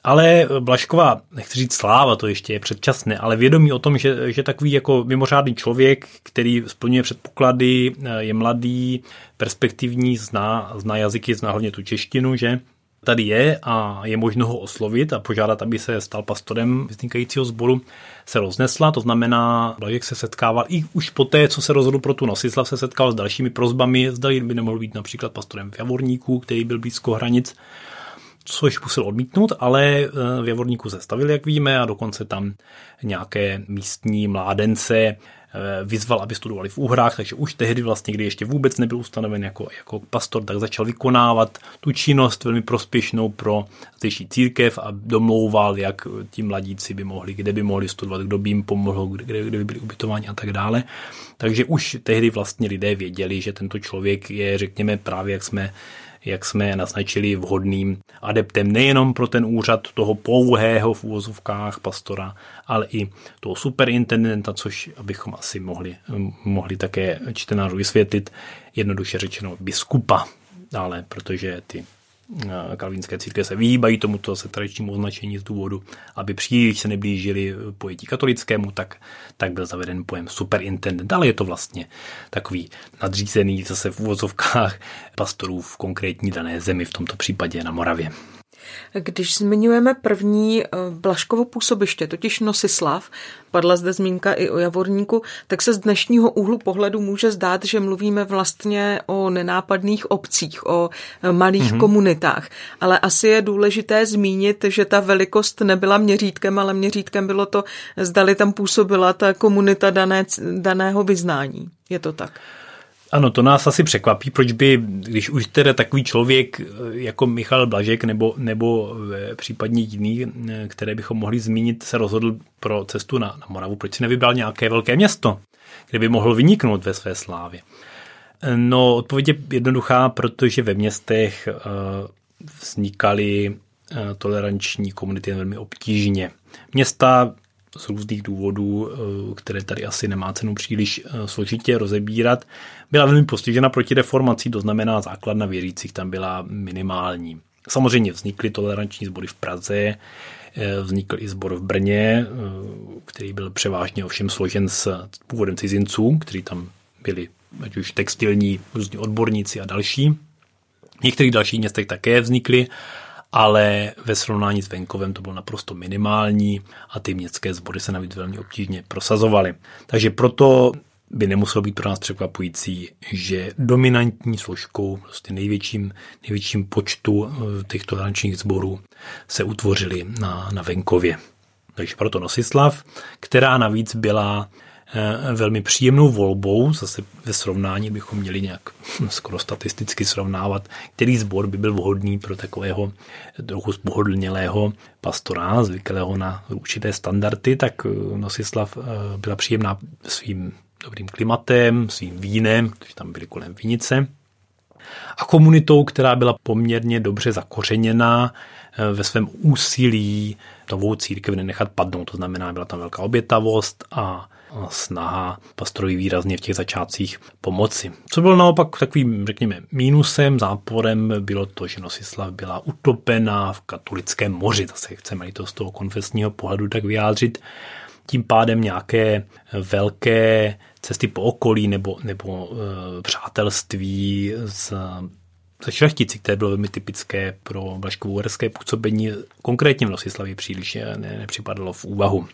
Ale Blašková, nechci říct sláva, to ještě je předčasné, ale vědomí o tom, že, že takový jako mimořádný člověk, který splňuje předpoklady, je mladý, perspektivní, zná, zná jazyky, zná hlavně tu češtinu, že tady je a je možno ho oslovit a požádat, aby se stal pastorem vznikajícího sboru, se roznesla. To znamená, Blažek se setkával i už po té, co se rozhodl pro tu Nosislav, se setkal s dalšími prozbami, zda by nemohl být například pastorem v Javorníku, který byl blízko hranic což musel odmítnout, ale eh, v Javorníku se stavili, jak víme, a dokonce tam nějaké místní mládence eh, vyzval, aby studovali v Úhrách, takže už tehdy vlastně, kdy ještě vůbec nebyl ustanoven jako, jako pastor, tak začal vykonávat tu činnost velmi prospěšnou pro zdejší církev a domlouval, jak ti mladíci by mohli, kde by mohli studovat, kdo by jim pomohl, kde, kde by byli ubytováni a tak dále. Takže už tehdy vlastně lidé věděli, že tento člověk je, řekněme, právě jak jsme jak jsme naznačili, vhodným adeptem nejenom pro ten úřad toho pouhého v úvozovkách pastora, ale i toho superintendenta, což abychom asi mohli, mohli také čtenářů vysvětlit, jednoduše řečeno biskupa, ale protože ty kalvínské církve se vyhýbají tomuto zase tradičnímu označení z důvodu, aby příliš se neblížili pojetí katolickému, tak, tak byl zaveden pojem superintendent, ale je to vlastně takový nadřízený zase v úvozovkách pastorů v konkrétní dané zemi, v tomto případě na Moravě. Když zmiňujeme první eh, Blaškovo působiště, totiž Nosislav, padla zde zmínka i o Javorníku, tak se z dnešního úhlu pohledu může zdát, že mluvíme vlastně o nenápadných obcích, o eh, malých mm-hmm. komunitách. Ale asi je důležité zmínit, že ta velikost nebyla měřítkem, ale měřítkem bylo to, zdali tam působila ta komunita dané, daného vyznání. Je to tak? Ano, to nás asi překvapí, proč by, když už teda takový člověk eh, jako Michal Blažek nebo, nebo eh, případně jiný, eh, které bychom mohli zmínit, se rozhodl pro cestu na, na Moravu, proč si nevybral nějaké velké město, kde by mohl vyniknout ve své slávě. No, odpověď je jednoduchá, protože ve městech vznikaly toleranční komunity velmi obtížně. Města z různých důvodů, eh, které tady asi nemá cenu příliš eh, složitě rozebírat, byla velmi postižena proti reformací, to znamená základna věřících tam byla minimální. Samozřejmě vznikly toleranční sbory v Praze, eh, vznikl i sbor v Brně, který byl převážně ovšem složen s původem cizinců, kteří tam byli ať už textilní různí odborníci a další. V některých dalších městech také vznikly ale ve srovnání s venkovem to bylo naprosto minimální a ty městské sbory se navíc velmi obtížně prosazovaly. Takže proto by nemuselo být pro nás překvapující, že dominantní složkou, prostě největším, největším počtu eh, těchto tolerančních sborů se utvořily na, na venkově. Takže proto Nosislav, která navíc byla velmi příjemnou volbou, zase ve srovnání bychom měli nějak skoro statisticky srovnávat, který sbor by byl vhodný pro takového trochu spohodlnělého pastora, zvyklého na určité standardy, tak eh, Nosislav eh, byla příjemná svým dobrým klimatem, svým vínem, protože tam byly kolem vinice, a komunitou, která byla poměrně dobře zakořeněná ve svém úsilí novou církev nenechat padnout. To znamená, byla tam velká obětavost a snaha pastorovi výrazně v těch začátcích pomoci. Co bylo naopak takovým, řekněme, mínusem, záporem, bylo to, že Nosislav byla utopena v katolickém moři, zase chceme to z toho konfesního pohledu tak vyjádřit. Tím pádem nějaké velké cesty po okolí nebo, nebo e, přátelství s se šlechtici, které bylo velmi typické pro blaškovo působení, konkrétně v Nosislavě příliš ne, nepřipadalo v úvahu.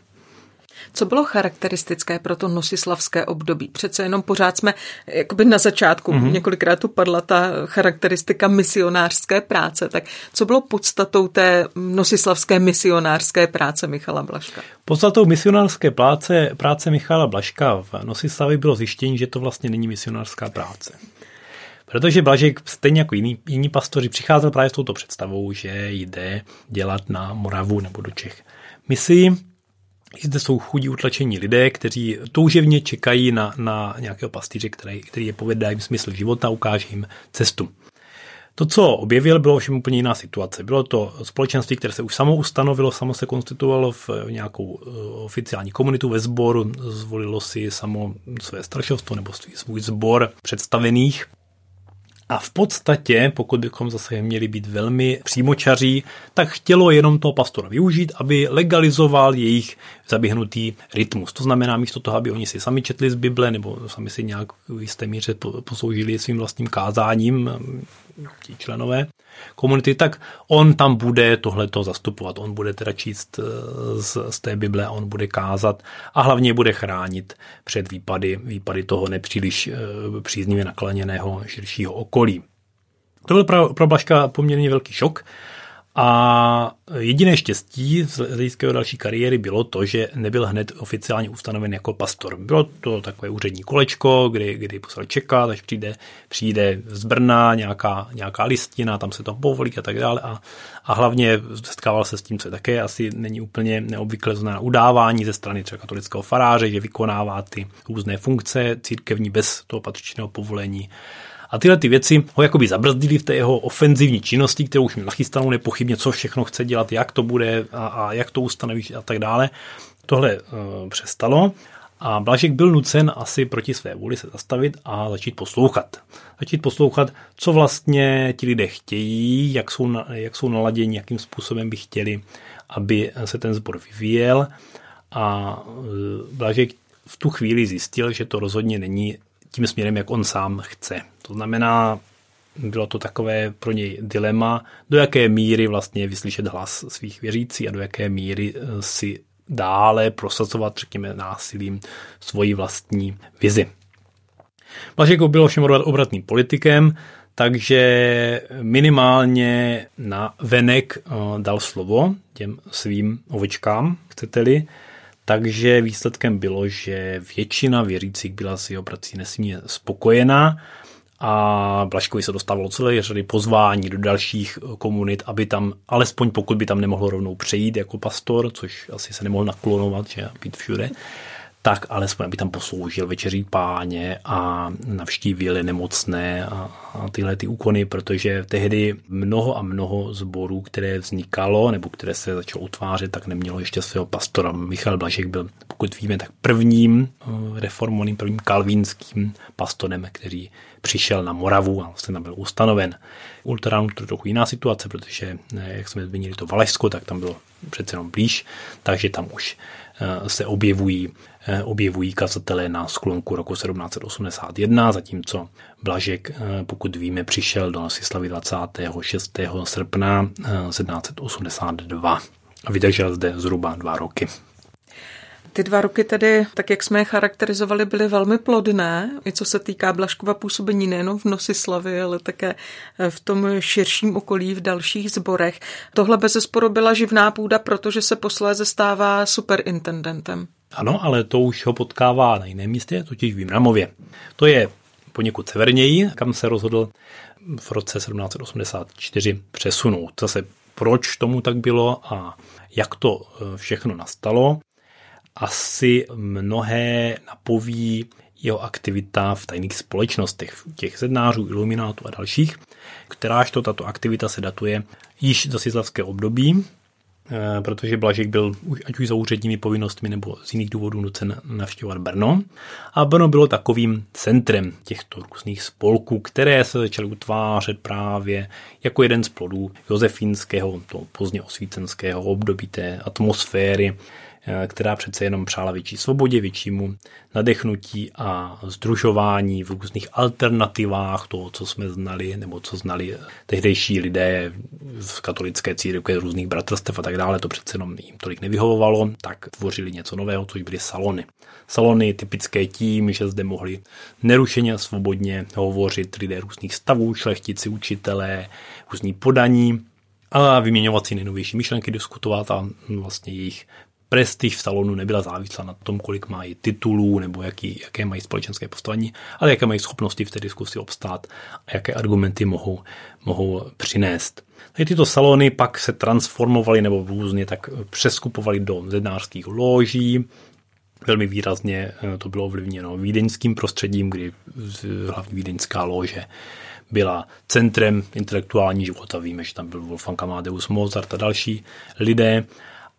Co bylo charakteristické pro to nosislavské období? Přece jenom pořád jsme jakoby na začátku, mm-hmm. několikrát tu padla ta charakteristika misionářské práce. Tak co bylo podstatou té nosislavské misionářské práce Michala Blaška? Podstatou misionářské práce, práce Michala Blaška v Nosislavi bylo zjištění, že to vlastně není misionářská práce. Protože Blažek, stejně jako jiní, jiní pastoři, přicházel právě s touto představou, že jde dělat na Moravu nebo do Čech misi zde jsou chudí utlačení lidé, kteří touževně čekají na, na nějakého pastýře, který, který je povedá jim smysl života, ukáže jim cestu. To, co objevil, bylo všem úplně jiná situace. Bylo to společenství, které se už samo ustanovilo, samo se konstituovalo v nějakou eh, oficiální komunitu ve sboru, zvolilo si samo své staršovstvo nebo svůj sbor představených a v podstatě, pokud bychom zase měli být velmi přímočaří, tak chtělo jenom toho pastora využít, aby legalizoval jejich zaběhnutý rytmus. To znamená, místo toho, aby oni si sami četli z Bible nebo sami si nějak v jisté míře posloužili svým vlastním kázáním, ti členové komunity, tak on tam bude tohleto zastupovat. On bude teda číst eh, z, z té Bible, on bude kázat a hlavně bude chránit před výpady, výpady toho nepříliš eh, příznivě nakloněného širšího okolí. To byl pro, pro Blaška poměrně velký šok, a jediné štěstí z hlediska další kariéry bylo to, že nebyl hned oficiálně ustanoven jako pastor. Bylo to takové úřední kolečko, kdy, kdy musel čekat, až přijde, přijde z Brna nějaká, nějaká listina, tam se to povolí a tak dále. A, a hlavně setkával se s tím, co také asi není úplně neobvyklé, znamená udávání ze strany třeba katolického faráře, že vykonává ty různé funkce církevní bez toho patřičného povolení a tyhle ty věci ho jakoby zabrzdili v té jeho ofenzivní činnosti, kterou už nachystanou nepochybně, co všechno chce dělat, jak to bude a, a jak to ustanoví a tak dále. Tohle uh, přestalo a Blažek byl nucen asi proti své vůli se zastavit a začít poslouchat. Začít poslouchat, co vlastně ti lidé chtějí, jak jsou, na, jak jsou naladěni, jakým způsobem by chtěli, aby se ten sbor vyvíjel. A eh, Blažek v tu chvíli zjistil, že to rozhodně není tím směrem, jak on sám chce. To znamená, bylo to takové pro něj dilema, do jaké míry vlastně vyslyšet hlas svých věřící a do jaké míry eh, si dále prosazovat, řekněme, násilím svoji vlastní vizi. Blažek byl ovšem obratným politikem, takže minimálně na venek eh, dal slovo těm svým ovečkám, chcete-li, takže výsledkem bylo, že většina věřících byla s jeho prací nesmírně spokojená a Blaškovi se dostávalo celé řady pozvání do dalších komunit, aby tam, alespoň pokud by tam nemohlo rovnou přejít jako pastor, což asi se nemohl naklonovat, že být všude, tak alespoň, aby tam posloužil večeří páně a navštívili nemocné a, a tyhle ty úkony, protože tehdy mnoho a mnoho zborů, které vznikalo nebo které se začalo utvářet, tak nemělo ještě svého pastora. Michal Blažek byl, pokud víme, tak prvním eh, reformovaným, prvním kalvínským pastorem, který přišel na Moravu a vlastně tam byl ustanoven. U Luteránu to trochu jiná situace, protože, eh, jak jsme zmínili to Valašsko, tak tam bylo přece jenom blíž, takže tam už eh, se objevují objevují kazatelé na sklonku roku 1781, zatímco Blažek, eh, pokud víme, přišel do Nasislavy 26. srpna 1782 eh, a vydržel zde zhruba dva roky. Ty dva roky tedy, tak jak jsme je charakterizovali, byly velmi plodné, i co se týká Blaškova působení nejenom v Nosislavy, ale také v tom širším okolí v dalších zborech. Tohle bez byla živná půda, protože se posléze stává superintendentem. Ano, ale to už ho potkává na jiném místě, totiž v Vimramově. To je poněkud severněji, kam se rozhodl v roce 1784 přesunout. Zase proč tomu tak bylo a jak to e, všechno nastalo, asi mnohé napoví jeho aktivita v tajných společnostech, těch sednářů, iluminátů a dalších, kteráž to tato aktivita se datuje již do sizlavského období, protože Blažek byl ať už za úředními povinnostmi nebo z jiných důvodů nucen navštěvovat Brno. A Brno bylo takovým centrem těchto různých spolků, které se začaly utvářet právě jako jeden z plodů josefínského, to pozdně osvícenského období té atmosféry, Eh, která přece jenom přála větší svobodě, většímu nadechnutí a združování v různých alternativách toho, co jsme znali, nebo co znali tehdejší lidé v katolické církvi, různých bratrstev a tak dále, to přece jenom jim tolik nevyhovovalo, tak tvořili něco nového, což byly salony. Salony typické tím, že zde mohli nerušeně a svobodně hovořit lidé různých stavů, šlechtici, učitelé, různí podaní, a vyměňovat si nejnovější myšlenky, diskutovat a vlastně jejich prestiž v salonu nebyla závislá na tom, kolik mají titulů nebo jaký, jaké mají společenské postavení, ale jaké mají schopnosti v té diskusi obstát a jaké argumenty mohou, mohou přinést. Tady tyto salony pak se transformovaly nebo různě tak přeskupovaly do zednářských loží, Velmi výrazně eh, to bylo ovlivněno vídeňským prostředím, kdy hlavní vídeňská lože byla centrem intelektuální života. Víme, že tam byl Wolfgang Amadeus Mozart a další lidé.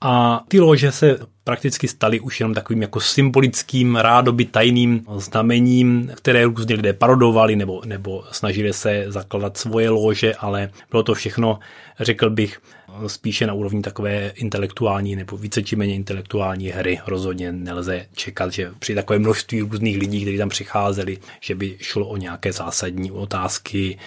A ty lože se prakticky staly už jenom takovým jako symbolickým, rádoby tajným znamením, které různě lidé parodovali nebo, nebo snažili se zakladat svoje lože, ale bylo to všechno, řekl bych, spíše na úrovni takové intelektuální nebo více či méně intelektuální hry. Rozhodně nelze čekat, že při takové množství různých lidí, kteří tam přicházeli, že by šlo o nějaké zásadní otázky,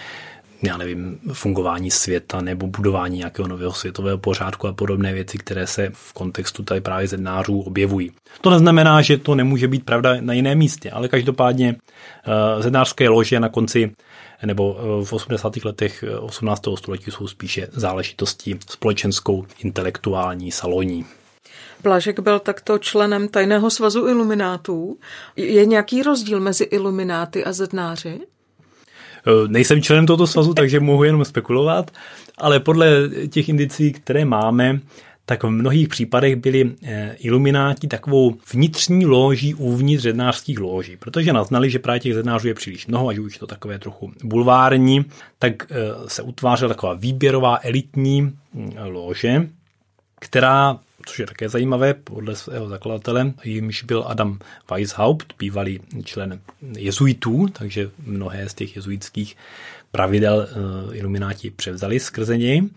já nevím, fungování světa nebo budování nějakého nového světového pořádku a podobné věci, které se v kontextu tady právě zednářů objevují. To neznamená, že to nemůže být pravda na jiném místě, ale každopádně uh, zednářské lože na konci nebo eh, v 80. letech 18. století jsou spíše záležitostí společenskou, intelektuální, saloní. Blažek byl takto členem tajného svazu iluminátů. Je nějaký rozdíl mezi ilumináty a zednáři? Eh, nejsem členem tohoto svazu, takže mohu jenom spekulovat, ale podle těch indicí, které máme, tak v mnohých případech byli eh, ilumináti takovou vnitřní loží uvnitř zednářských loží, protože naznali, že právě těch zednářů je příliš mnoho, ať už to takové trochu bulvární, tak eh, se utvářela taková výběrová elitní hm, lože, která což je také zajímavé, podle svého zakladatele, jimž byl Adam Weishaupt, bývalý člen jezuitů, takže mnohé z těch jezuitských pravidel eh, ilumináti převzali skrze něj.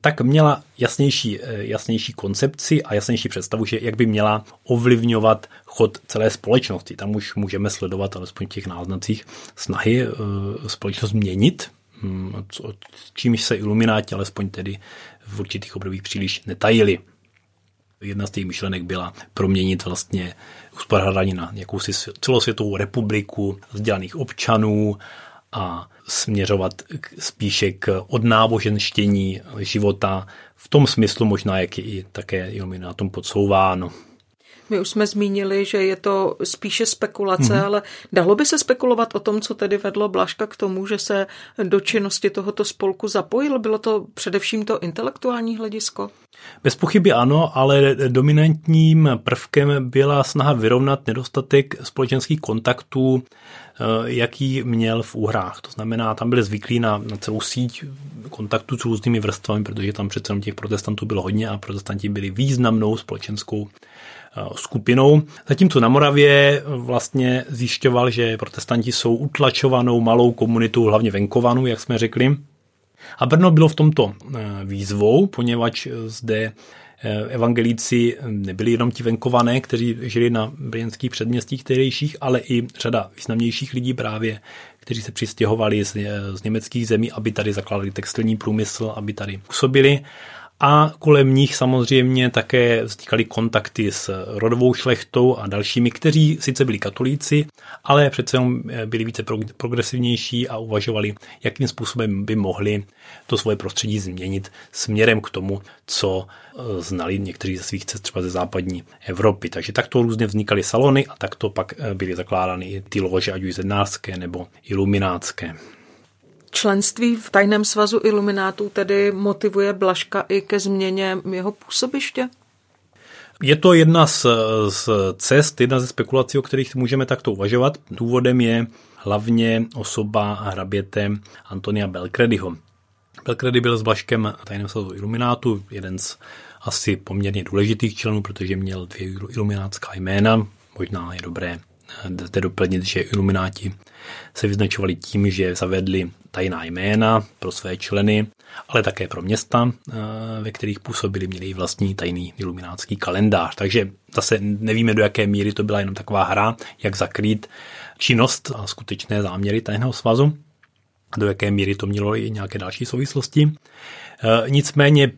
tak měla jasnější, jasnější koncepci a jasnější představu, že jak by měla ovlivňovat chod celé společnosti. Tam už můžeme sledovat alespoň těch náznacích snahy společnost měnit, hm, čímž se ilumináti alespoň tedy v určitých obdobích příliš netajili. Jedna z těch myšlenek byla proměnit vlastně uspořádání na jakousi celosvětovou republiku vzdělaných občanů a směřovat spíše k odnáboženštění života v tom smyslu možná, jak je i také iluminátum podsouváno. My už jsme zmínili, že je to spíše spekulace, mm-hmm. ale dalo by se spekulovat o tom, co tedy vedlo Blaška k tomu, že se do činnosti tohoto spolku zapojil? Bylo to především to intelektuální hledisko? Bez pochyby ano, ale dominantním prvkem byla snaha vyrovnat nedostatek společenských kontaktů, eh, jaký měl v úhrách. To znamená, tam byli zvyklí na, na celou síť kontaktů s různými vrstvami, protože tam přece těch protestantů bylo hodně a protestanti byli významnou společenskou skupinou. Zatímco na Moravě vlastně zjišťoval, že protestanti jsou utlačovanou malou komunitou, hlavně venkovanou, jak jsme řekli. A Brno bylo v tomto eh, výzvou, poněvadž zde eh, evangelíci nebyli jenom ti venkované, kteří žili na brněnských předměstích tehdejších, ale i řada významnějších lidí právě, kteří se přistěhovali z, z německých zemí, aby tady zakládali textilní průmysl, aby tady působili a kolem nich samozřejmě také vznikaly kontakty s rodovou šlechtou a dalšími, kteří sice byli katolíci, ale přece jenom byli více progresivnější a uvažovali, jakým způsobem by mohli to svoje prostředí změnit směrem k tomu, co e, znali někteří ze svých cest třeba ze západní Evropy. Takže takto různě vznikaly salony a takto pak e, byly zakládány i ty lože, ať už zednářské nebo iluminátské. Členství v tajném svazu iluminátů tedy motivuje Blaška i ke změně jeho působiště? Je to jedna z, z cest, jedna ze spekulací, o kterých můžeme takto uvažovat. Důvodem je hlavně osoba hraběte Antonia Belcredyho. Belcredy byl s Blaškem tajném svazu iluminátu, jeden z asi poměrně důležitých členů, protože měl dvě iluminátská jména. Možná je dobré zde doplnit, že ilumináti se vyznačovali tím, že zavedli tajná jména pro své členy, ale také pro města, eh, ve kterých působili, měli vlastní tajný iluminátský kalendář. Takže zase nevíme, do jaké míry to byla jenom taková hra, jak zakrýt činnost a skutečné záměry tajného svazu, do jaké míry to mělo i nějaké další souvislosti. Eh, nicméně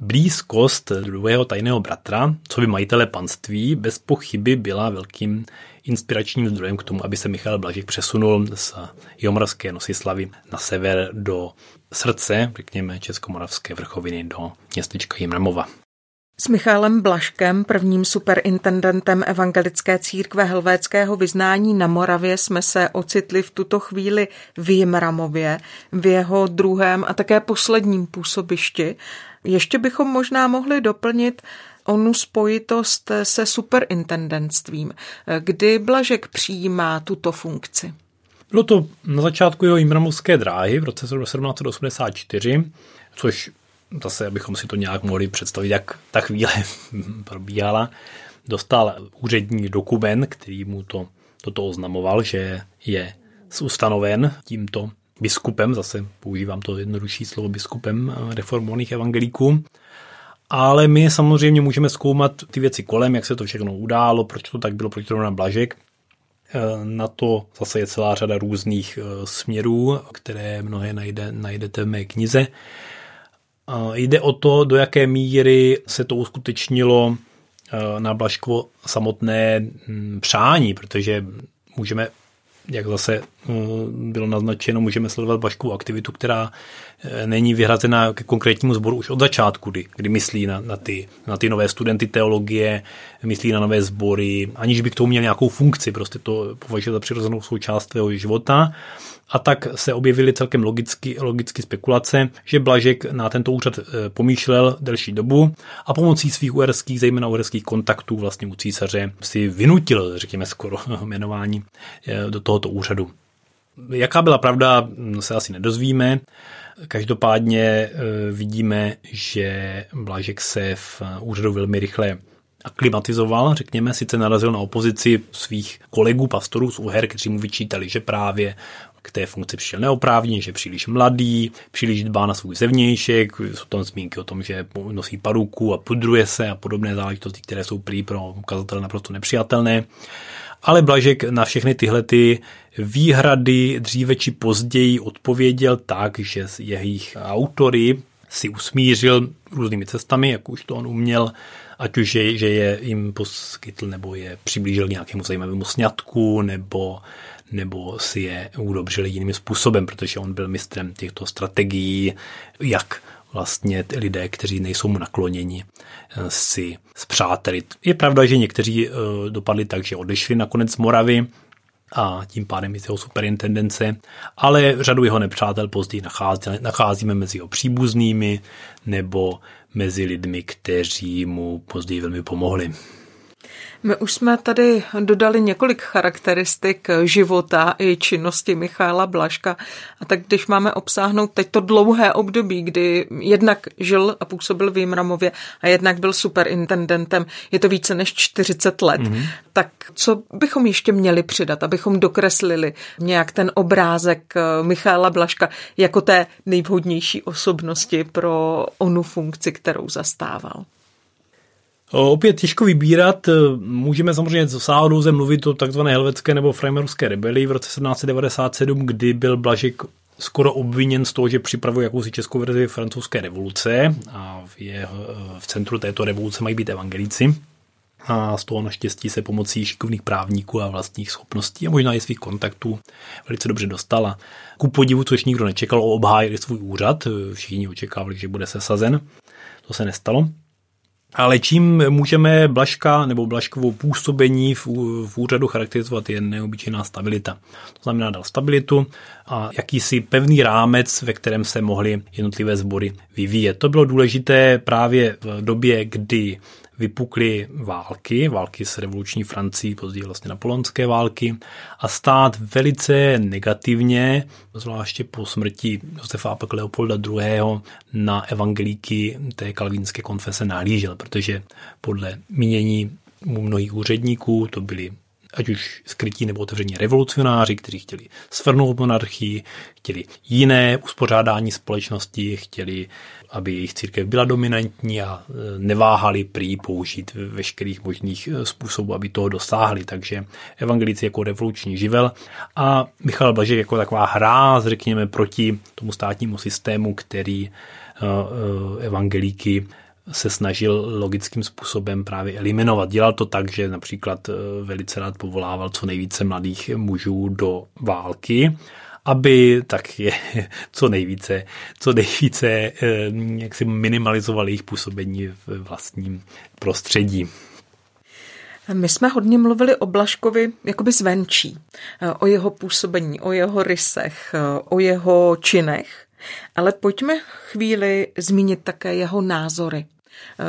blízkost druhého tajného bratra, co by majitele panství, bez pochyby byla velkým inspiračním zdrojem k tomu, aby se Michal Blažek přesunul z Jomorské Nosislavy na sever do srdce, řekněme, Českomoravské vrchoviny do městečka Jimramova. S Michalem Blaškem, prvním superintendentem evangelické církve helvéckého vyznání na Moravě, jsme se ocitli v tuto chvíli v Jimramově, v jeho druhém a také posledním působišti. Ještě bychom možná mohli doplnit onu spojitost se superintendentstvím. Kdy Blažek přijímá tuto funkci? Bylo to na začátku jeho jimramovské dráhy v roce 1784, což zase, abychom si to nějak mohli představit, jak ta chvíle probíhala, dostal úřední dokument, který mu to, toto oznamoval, že je zustanoven tímto biskupem, zase používám to jednodušší slovo biskupem reformovaných evangelíků. Ale my samozřejmě můžeme zkoumat ty věci kolem, jak se to všechno událo, proč to tak bylo, proč to na Blažek. E, na to zase je celá řada různých e, směrů, které mnohé najde, najdete v mé knize. Jde o to, do jaké míry se to uskutečnilo na Blažkovo samotné přání, protože můžeme jak zase eh, bylo naznačeno, můžeme sledovat Baškovou aktivitu, která eh, není vyhrazená ke konkrétnímu sboru už od začátku, kdy, kdy myslí na, na, ty, na ty nové studenty teologie, myslí na nové sbory, aniž by k tomu měl nějakou funkci, prostě to považuje za přirozenou součást svého života. A tak se objevily celkem logicky, logicky spekulace, že Blažek na tento úřad eh, pomýšlel delší dobu a pomocí svých uherských, zejména uherských kontaktů vlastně u císaře si vynutil, řekněme skoro, jmenování eh, do tohoto úřadu. Jaká byla pravda, se asi nedozvíme. Každopádně eh, vidíme, že Blažek se v úřadu velmi rychle aklimatizoval, řekněme, sice narazil na opozici svých kolegů pastorů z Uher, kteří mu vyčítali, že právě k té funkci přišel neoprávně, že je příliš mladý, příliš dbá na svůj zevnějšek, jsou tam zmínky o tom, že nosí paruku a pudruje se a podobné záležitosti, které jsou prý pro ukazatele naprosto nepřijatelné. Ale Blažek na všechny tyhle ty výhrady dříve či později odpověděl tak, že jejich autory si usmířil různými cestami, jak už to on uměl, ať už je, že je jim poskytl nebo je přiblížil nějakému zajímavému sňatku, nebo, nebo si je udobřil jiným způsobem, protože on byl mistrem těchto strategií, jak vlastně lidé, kteří nejsou mu nakloněni, eh, si zpřátelit. Je pravda, že někteří eh, dopadli tak, že odešli nakonec z Moravy, a tím pádem i z jeho superintendence, ale řadu jeho nepřátel později nacházíme mezi jeho příbuznými nebo mezi lidmi, kteří mu později velmi pomohli. My už jsme tady dodali několik charakteristik života i činnosti Michaela Blaška. A tak když máme obsáhnout teď to dlouhé období, kdy jednak žil a působil v Jimramově a jednak byl superintendentem, je to více než 40 let, mm-hmm. tak co bychom ještě měli přidat, abychom dokreslili nějak ten obrázek Michaela Blaška jako té nejvhodnější osobnosti pro onu funkci, kterou zastával? Opět těžko vybírat, můžeme samozřejmě z sáhodouze mluvit o takzvané helvetské nebo freimerské rebelii v roce 1797, kdy byl Blažek skoro obviněn z toho, že připravuje jakousi českou verzi francouzské revoluce a v, je, v centru této revoluce mají být evangelíci. A z toho naštěstí se pomocí šikovných právníků a vlastních schopností a možná i svých kontaktů velice dobře dostala. Ku podivu, což nikdo nečekal, obhájili svůj úřad, všichni očekávali, že bude sesazen. To se nestalo. Ale čím můžeme Blaška nebo Blaškovou působení v, v úřadu charakterizovat je neobyčejná stabilita. To znamená dal stabilitu a jakýsi pevný rámec, ve kterém se mohly jednotlivé sbory vyvíjet. To bylo důležité právě v době, kdy vypukly války, války s revoluční Francií, později vlastně napoleonské války a stát velice negativně, zvláště po smrti Josefa a Leopolda II. na evangelíky té kalvínské konfese nahlížel, protože podle mínění mnohých úředníků to byli ať už skrytí nebo otevření revolucionáři, kteří chtěli svrnout monarchii, chtěli jiné uspořádání společnosti, chtěli, aby jejich církev byla dominantní a e, neváhali prý použít veškerých možných e, způsobů, aby toho dosáhli. Takže evangelici jako revoluční živel a Michal Blažek jako taková hra, řekněme, proti tomu státnímu systému, který e, evangelíky se snažil logickým způsobem právě eliminovat. Dělal to tak, že například velice rád povolával co nejvíce mladých mužů do války, aby tak je co nejvíce, co nejvíce eh, jak si minimalizoval jejich působení v vlastním prostředí. My jsme hodně mluvili o Blaškovi jakoby zvenčí, eh, o jeho působení, o jeho rysech, o jeho činech. Ale pojďme chvíli zmínit také jeho názory.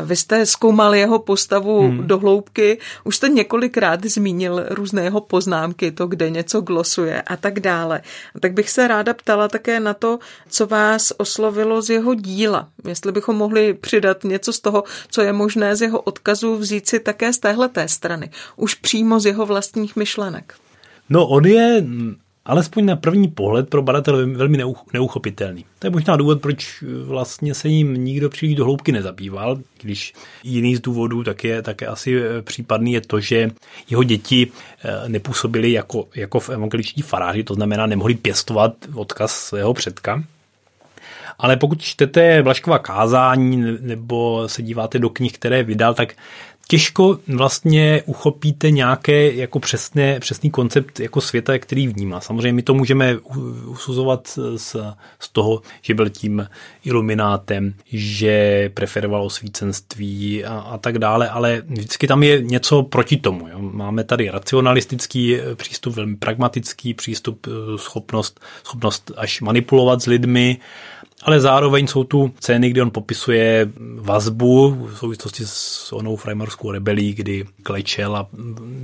Vy jste zkoumal jeho postavu hmm. do hloubky, už jste několikrát zmínil různé jeho poznámky, to, kde něco glosuje a tak dále. Tak bych se ráda ptala také na to, co vás oslovilo z jeho díla. Jestli bychom mohli přidat něco z toho, co je možné z jeho odkazů vzít si také z téhleté strany, už přímo z jeho vlastních myšlenek. No, on je alespoň na první pohled pro badatele velmi neuchopitelný. To je možná důvod, proč vlastně se jim nikdo příliš do hloubky nezabýval, když jiný z důvodů tak je také asi eh, případný je to, že jeho děti eh, nepůsobily jako, jako v evangeliční faráři, to znamená nemohli pěstovat odkaz svého předka, ale pokud čtete Blaškova kázání nebo se díváte do knih, které vydal, tak těžko vlastně uchopíte nějaké jako přesné, přesný koncept jako světa, který vnímá. Samozřejmě my to můžeme usuzovat z, z toho, že byl tím iluminátem, že preferoval osvícenství a, a tak dále, ale vždycky tam je něco proti tomu. Jo. Máme tady racionalistický přístup, velmi pragmatický přístup, schopnost, schopnost až manipulovat s lidmi, ale zároveň jsou tu scény, kdy on popisuje vazbu v souvislosti s onou freimarskou rebelí, kdy klečel a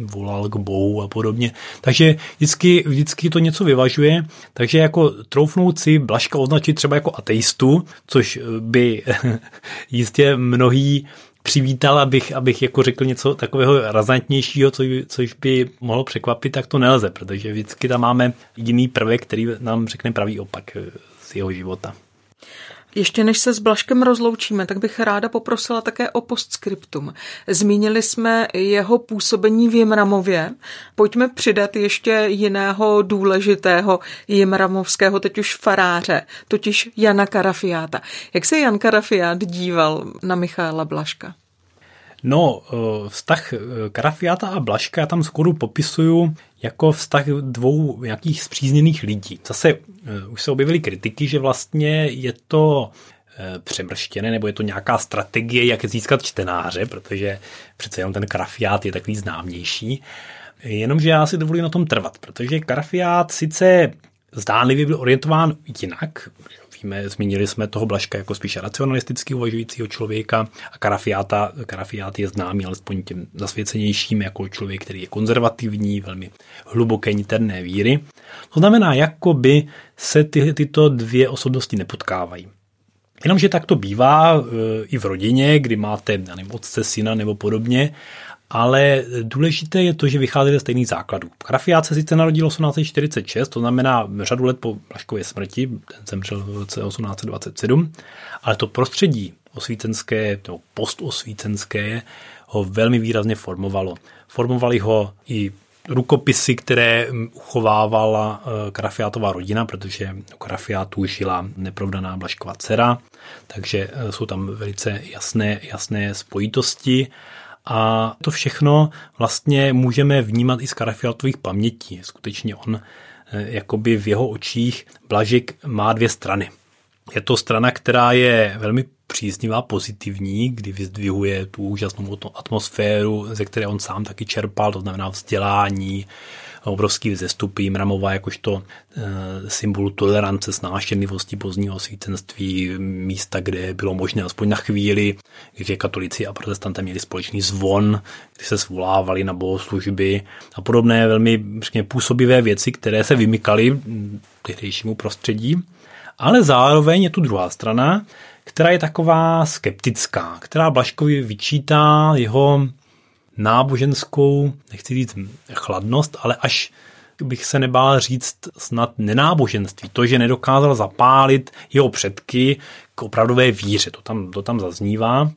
volal k bohu a podobně. Takže vždycky, vždycky to něco vyvažuje, takže jako troufnout si Blaška označit třeba jako ateistu, což by jistě mnohý přivítal, abych, abych jako řekl něco takového razantnějšího, co, což by mohlo překvapit, tak to nelze, protože vždycky tam máme jiný prvek, který nám řekne pravý opak z jeho života. Ještě než se s Blaškem rozloučíme, tak bych ráda poprosila také o postscriptum. Zmínili jsme jeho působení v Jimramově. Pojďme přidat ještě jiného důležitého jimramovského, teď už faráře, totiž Jana Karafiáta. Jak se Jan Karafiát díval na Michaela Blaška? No, eh, vztah eh, Karafiáta a Blaška tam skoro popisuju jako vztah dvou nějakých zpřízněných lidí. Zase eh, už se objevily kritiky, že vlastně je to přemrštěné, nebo je to nějaká strategie, jak získat čtenáře, protože přece jenom ten Karafiát je takový známější. Jenomže já si dovolím na tom trvat, protože Karafiát sice zdánlivě byl orientován jinak, víme, zmínili jsme toho Blaška jako spíše racionalisticky uvažujícího člověka a Karafiáta, Karafiát je známý alespoň těm zasvěcenějším jako člověk, který je konzervativní, velmi hluboké niterné víry. To znamená, jako by se ty, tyto dvě osobnosti nepotkávají. Jenomže tak to bývá e, i v rodině, kdy máte nevím, otce, syna nebo podobně ale důležité je to, že vychází ze stejných základů. Grafiát se sice narodil 1846, to znamená řadu let po Blaškově smrti, ten zemřel v roce 1827, ale to prostředí osvícenské, nebo postosvícenské ho velmi výrazně formovalo. Formovali ho i rukopisy, které uchovávala eh, Karafiátová rodina, protože u Karafiátů žila neprovdaná Blašková dcera, takže eh, jsou tam velice jasné, jasné spojitosti a to všechno vlastně můžeme vnímat i z Karafiatových pamětí. Skutečně on eh, jakoby v jeho očích Blažik má dvě strany. Je to strana, která je velmi příznivá, pozitivní, kdy vyzdvihuje tu úžasnou atmosféru, ze které on sám taky čerpal, to znamená vzdělání, obrovský vzestupy, Mramova jakožto e, symbol tolerance, snášenlivosti pozdního osvícenství, místa, kde bylo možné aspoň na chvíli, kde katolici a protestanté měli společný zvon, kdy se svolávali na bohoslužby a podobné velmi řekně, působivé věci, které se vymykaly tehdejšímu prostředí. Ale zároveň je tu druhá strana, která je taková skeptická, která Blaškovi vyčítá jeho náboženskou, nechci říct chladnost, ale až bych se nebál říct snad nenáboženství. To, že nedokázal zapálit jeho předky k opravdové víře. To tam, to tam zaznívá.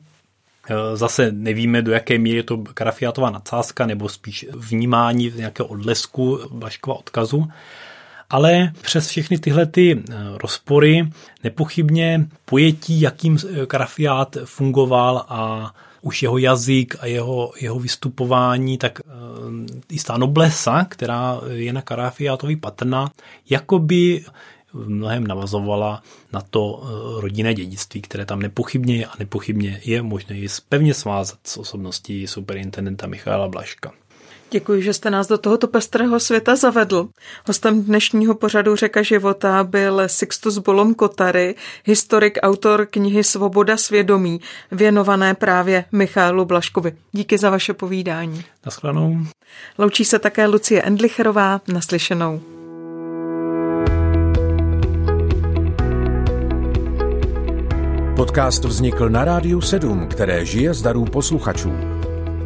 E, zase nevíme, do jaké míry je to Karafiatová nadsázka nebo spíš vnímání nějakého odlesku Blaškova odkazu. Ale přes všechny tyhle ty e, rozpory nepochybně pojetí, jakým Karafiát fungoval a už jeho jazyk a jeho, jeho vystupování, tak uh, jistá noblesa, která je na Karafiátovi patrná, jakoby v mnohem navazovala na to uh, rodinné dědictví, které tam nepochybně je a nepochybně je možné pevně svázat s osobností superintendenta Michaela Blaška. Děkuji, že jste nás do tohoto pestrého světa zavedl. Hostem dnešního pořadu Řeka života byl Sixtus Bolom Kotary, historik, autor knihy Svoboda svědomí, věnované právě Michálu Blaškovi. Díky za vaše povídání. Naschledanou. Loučí se také Lucie Endlicherová. Naslyšenou. Podcast vznikl na Rádiu 7, které žije z darů posluchačů.